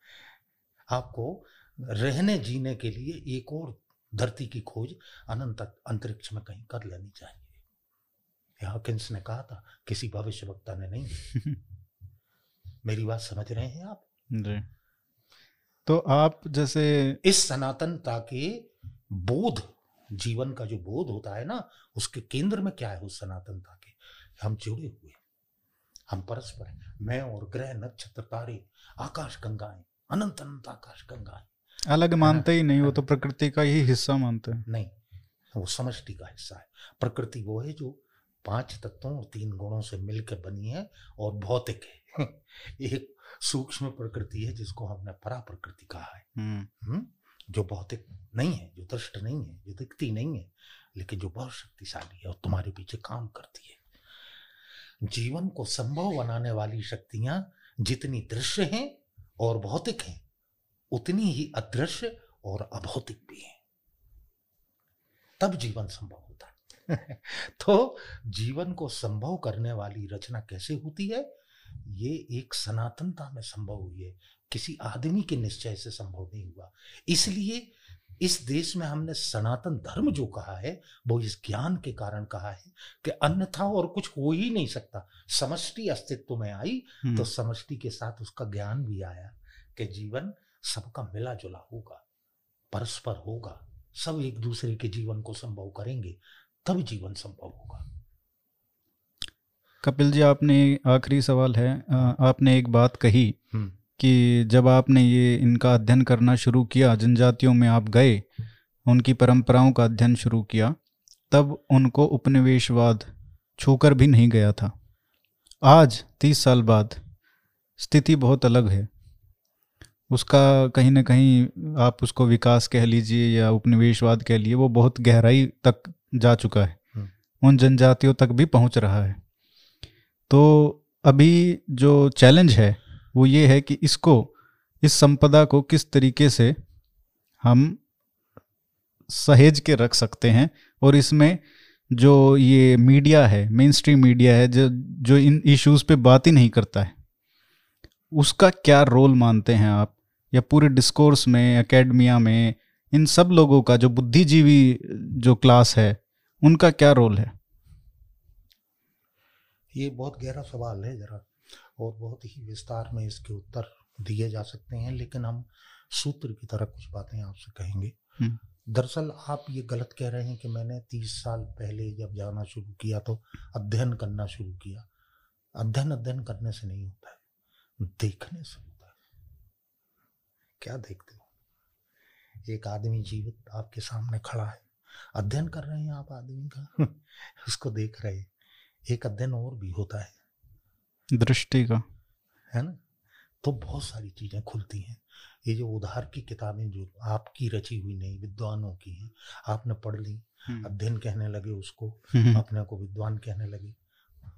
आपको रहने जीने के लिए एक और धरती की खोज अनंत अंतरिक्ष में कहीं कर लेनी चाहिए। हॉकिंस ने कहा था किसी भविष्य वक्ता ने नहीं। मेरी बात समझ रहे हैं आप? जी। तो आप जैसे इस सनातनता के बोध जीवन का जो बोध होता है ना उसके केंद्र में क्या है उस सनातनता के? हम जुड़े हुए हम परस्पर हैं। मैं और ग्रह नक्षत्र तारे आकाश गंगाएँ अनंत अनंत आकाश गंगाएँ। अलग मानते ही नहीं वो तो प्रकृति का ही हिस्सा मानते हैं। नहीं वो समष्टि का हिस्सा है। प्रकृति वो है जो पाँच तत्वों और तीन गुणों से मिलकर बनी है और भौतिक है। एक सूक्ष्म प्रकृति है जिसको हमने परा प्रकृति कहा है। हम्म। हम्म? जो भौतिक नहीं है जो दृष्ट नहीं है जो दिखती नहीं है लेकिन जो बहुत शक्तिशाली है और तुम्हारे पीछे काम करती है। जीवन को संभव बनाने वाली शक्तियाँ जितनी दृश्य हैं और भौतिक हैं, उतनी ही अदृश्य और अभौतिक भी हैं। तब जीवन संभव होता है। तो जीवन को संभव करने वाली रचना कैसे होती है? ये एक सनातनता में संभव हुई है। किसी आदमी के निश्चय से संभव नहीं हुआ। इसलिए इस देश में हमने सनातन धर्म जो कहा है वो इस ज्ञान के कारण कहा है कि अन्यथा और कुछ हो ही नहीं सकता समष्टि अस्तित्व में आई हम्म। तो समष्टि के साथ उसका ज्ञान भी आया कि जीवन सबका मिला जुला होगा परस्पर होगा सब एक दूसरे के जीवन को संभव करेंगे तब जीवन संभव होगा कपिल जी आपने आखिरी सवाल है आपने एक बात कही हम्म। कि जब आपने ये इनका अध्ययन करना शुरू किया जनजातियों में आप गए उनकी परंपराओं का अध्ययन शुरू किया तब उनको उपनिवेशवाद छूकर भी नहीं गया था। आज तीस साल बाद स्थिति बहुत अलग है। उसका कहीं ना कहीं आप उसको विकास कह लीजिए या उपनिवेशवाद कह लीजिए वो बहुत गहराई तक जा चुका है। हम्म। उन जनजातियों तक भी पहुँच रहा है। तो अभी जो चैलेंज है वो ये है कि इसको, इस संपदा को किस तरीके से हम सहेज के रख सकते हैं और इसमें जो ये मीडिया है मेन स्ट्रीम मीडिया है, जो जो इन इश्यूज़ पे बात ही नहीं करता है, उसका क्या रोल मानते हैं आप? या पूरे डिस्कोर्स में एकेडमिया में, इन सब लोगों का, जो बुद्धिजीवी जो क्लास है, उनका क्या रोल है? ये बहुत गहरा सवाल है जरा। और बहुत ही विस्तार में इसके उत्तर दिए जा सकते हैं लेकिन हम सूत्र की तरह कुछ बातें आपसे कहेंगे। हम्म। दरअसल आप ये गलत कह रहे हैं कि मैंने तीस साल पहले जब जाना शुरू किया तो अध्ययन करना शुरू किया। अध्ययन अध्ययन करने से नहीं होता है देखने से होता है। क्या देखते हो? एक आदमी जीवित आपके सामने खड़ा है। अध्ययन कर रहे हैं आप आदमी का? उसको देख रहे हैं। एक अध्ययन और भी होता है। दृष्टि का। है ना? तो बहुत सारी चीज़ें खुलती हैं। ये जो उधार की किताबें जो आपकी रची हुई नहीं विद्वानों की हैं आपने पढ़ ली हम्म। अध्ययन कहने लगे उसको हम्म। अपने को विद्वान कहने लगे।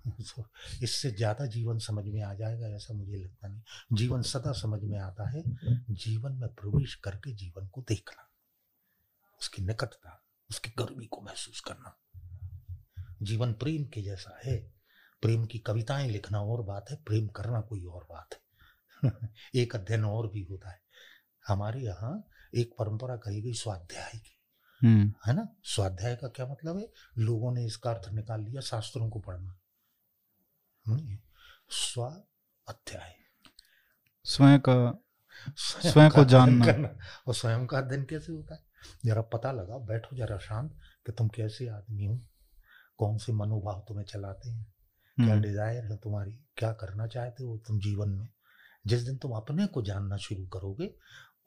इससे ज़्यादा जीवन समझ में आ जाएगा ऐसा मुझे लगता नहीं। जीवन सदा समझ में आता है जीवन में प्रवेश करके जीवन को देखना उसकी निकटता उसकी गर्मी को महसूस करना। जीवन प्रेम के जैसा है। प्रेम की कविताएँ लिखना और बात है प्रेम करना कोई और बात है। एक अध्ययन और भी होता है। हमारे यहाँ एक परंपरा कही गई स्वाध्याय की। हम्म। है ना? स्वाध्याय का क्या मतलब है? लोगों ने इसका अर्थ निकाल लिया शास्त्रों को पढ़ना। स्व अध्याय स्वयं का स्वयं को जानना। और स्वयं का अध्ययन कैसे होता है? जरा पता लगा बैठो जरा शांत कि तुम कैसे आदमी हो? कौन से मनोभाव तुम्हें चलाते हैं? क्या डिज़ायर हम्म। है तुम्हारी? क्या करना चाहते हो तुम जीवन में? जिस दिन तुम अपने को जानना शुरू करोगे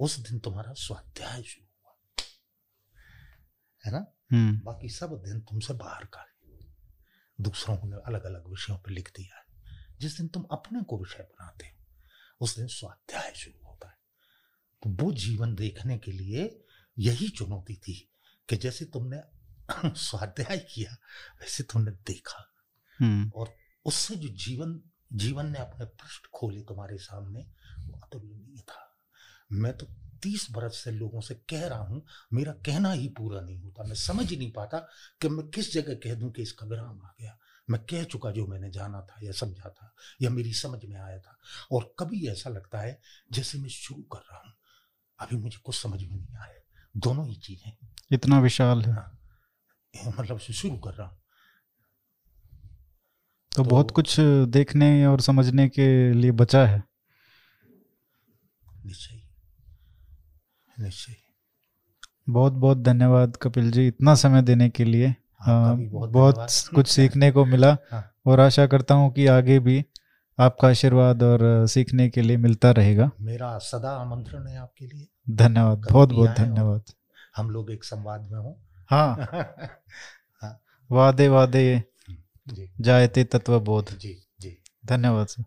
उस दिन तुम्हारा स्वाध्याय शुरू हुआ है ना? हम्म। बाकी सब दिन तुमसे बाहर का दूसरों ने अलग अलग विषयों पर लिख दिया है। जिस दिन तुम अपने को विषय बनाते हो उस दिन स्वाध्याय शुरू होता है। तो वो जीवन देखने के लिए यही चुनौती थी कि जैसे तुमने स्वाध्याय किया वैसे तुमने देखा। और उससे जो जीवन जीवन ने अपने पृष्ठ खोले तुम्हारे सामने वो अतुलनीय था। मैं तो तीस बरस से लोगों से कह रहा हूँ मेरा कहना ही पूरा नहीं होता। मैं समझ ही नहीं पाता कि मैं किस जगह कह दूँ कि इसका विराम आ गया। मैं कह चुका जो मैंने जाना था या समझा था या मेरी समझ में आया था। और कभी ऐसा लगता है जैसे मैं शुरू कर रहा हूँ। अभी मुझे कुछ समझ में नहीं आया। दोनों ही चीज़ें इतना विशाल है। हाँ, मतलब शुरू कर रहा हूँ। तो, तो बहुत कुछ देखने और समझने के लिए बचा है। निश्चय। निश्चय। बहुत बहुत धन्यवाद कपिल जी इतना समय देने के लिए। बहुत, बहुत कुछ सीखने को मिला हाँ। और आशा करता हूँ कि आगे भी आपका आशीर्वाद और सीखने के लिए मिलता रहेगा। मेरा सदा आमंत्रण है आपके लिए। धन्यवाद। बहुत बहुत धन्यवाद। हम लोग एक संवाद में हो। हाँ, हाँ। वादे वादे। जायते तत्व बोध जी जी। धन्यवाद सर।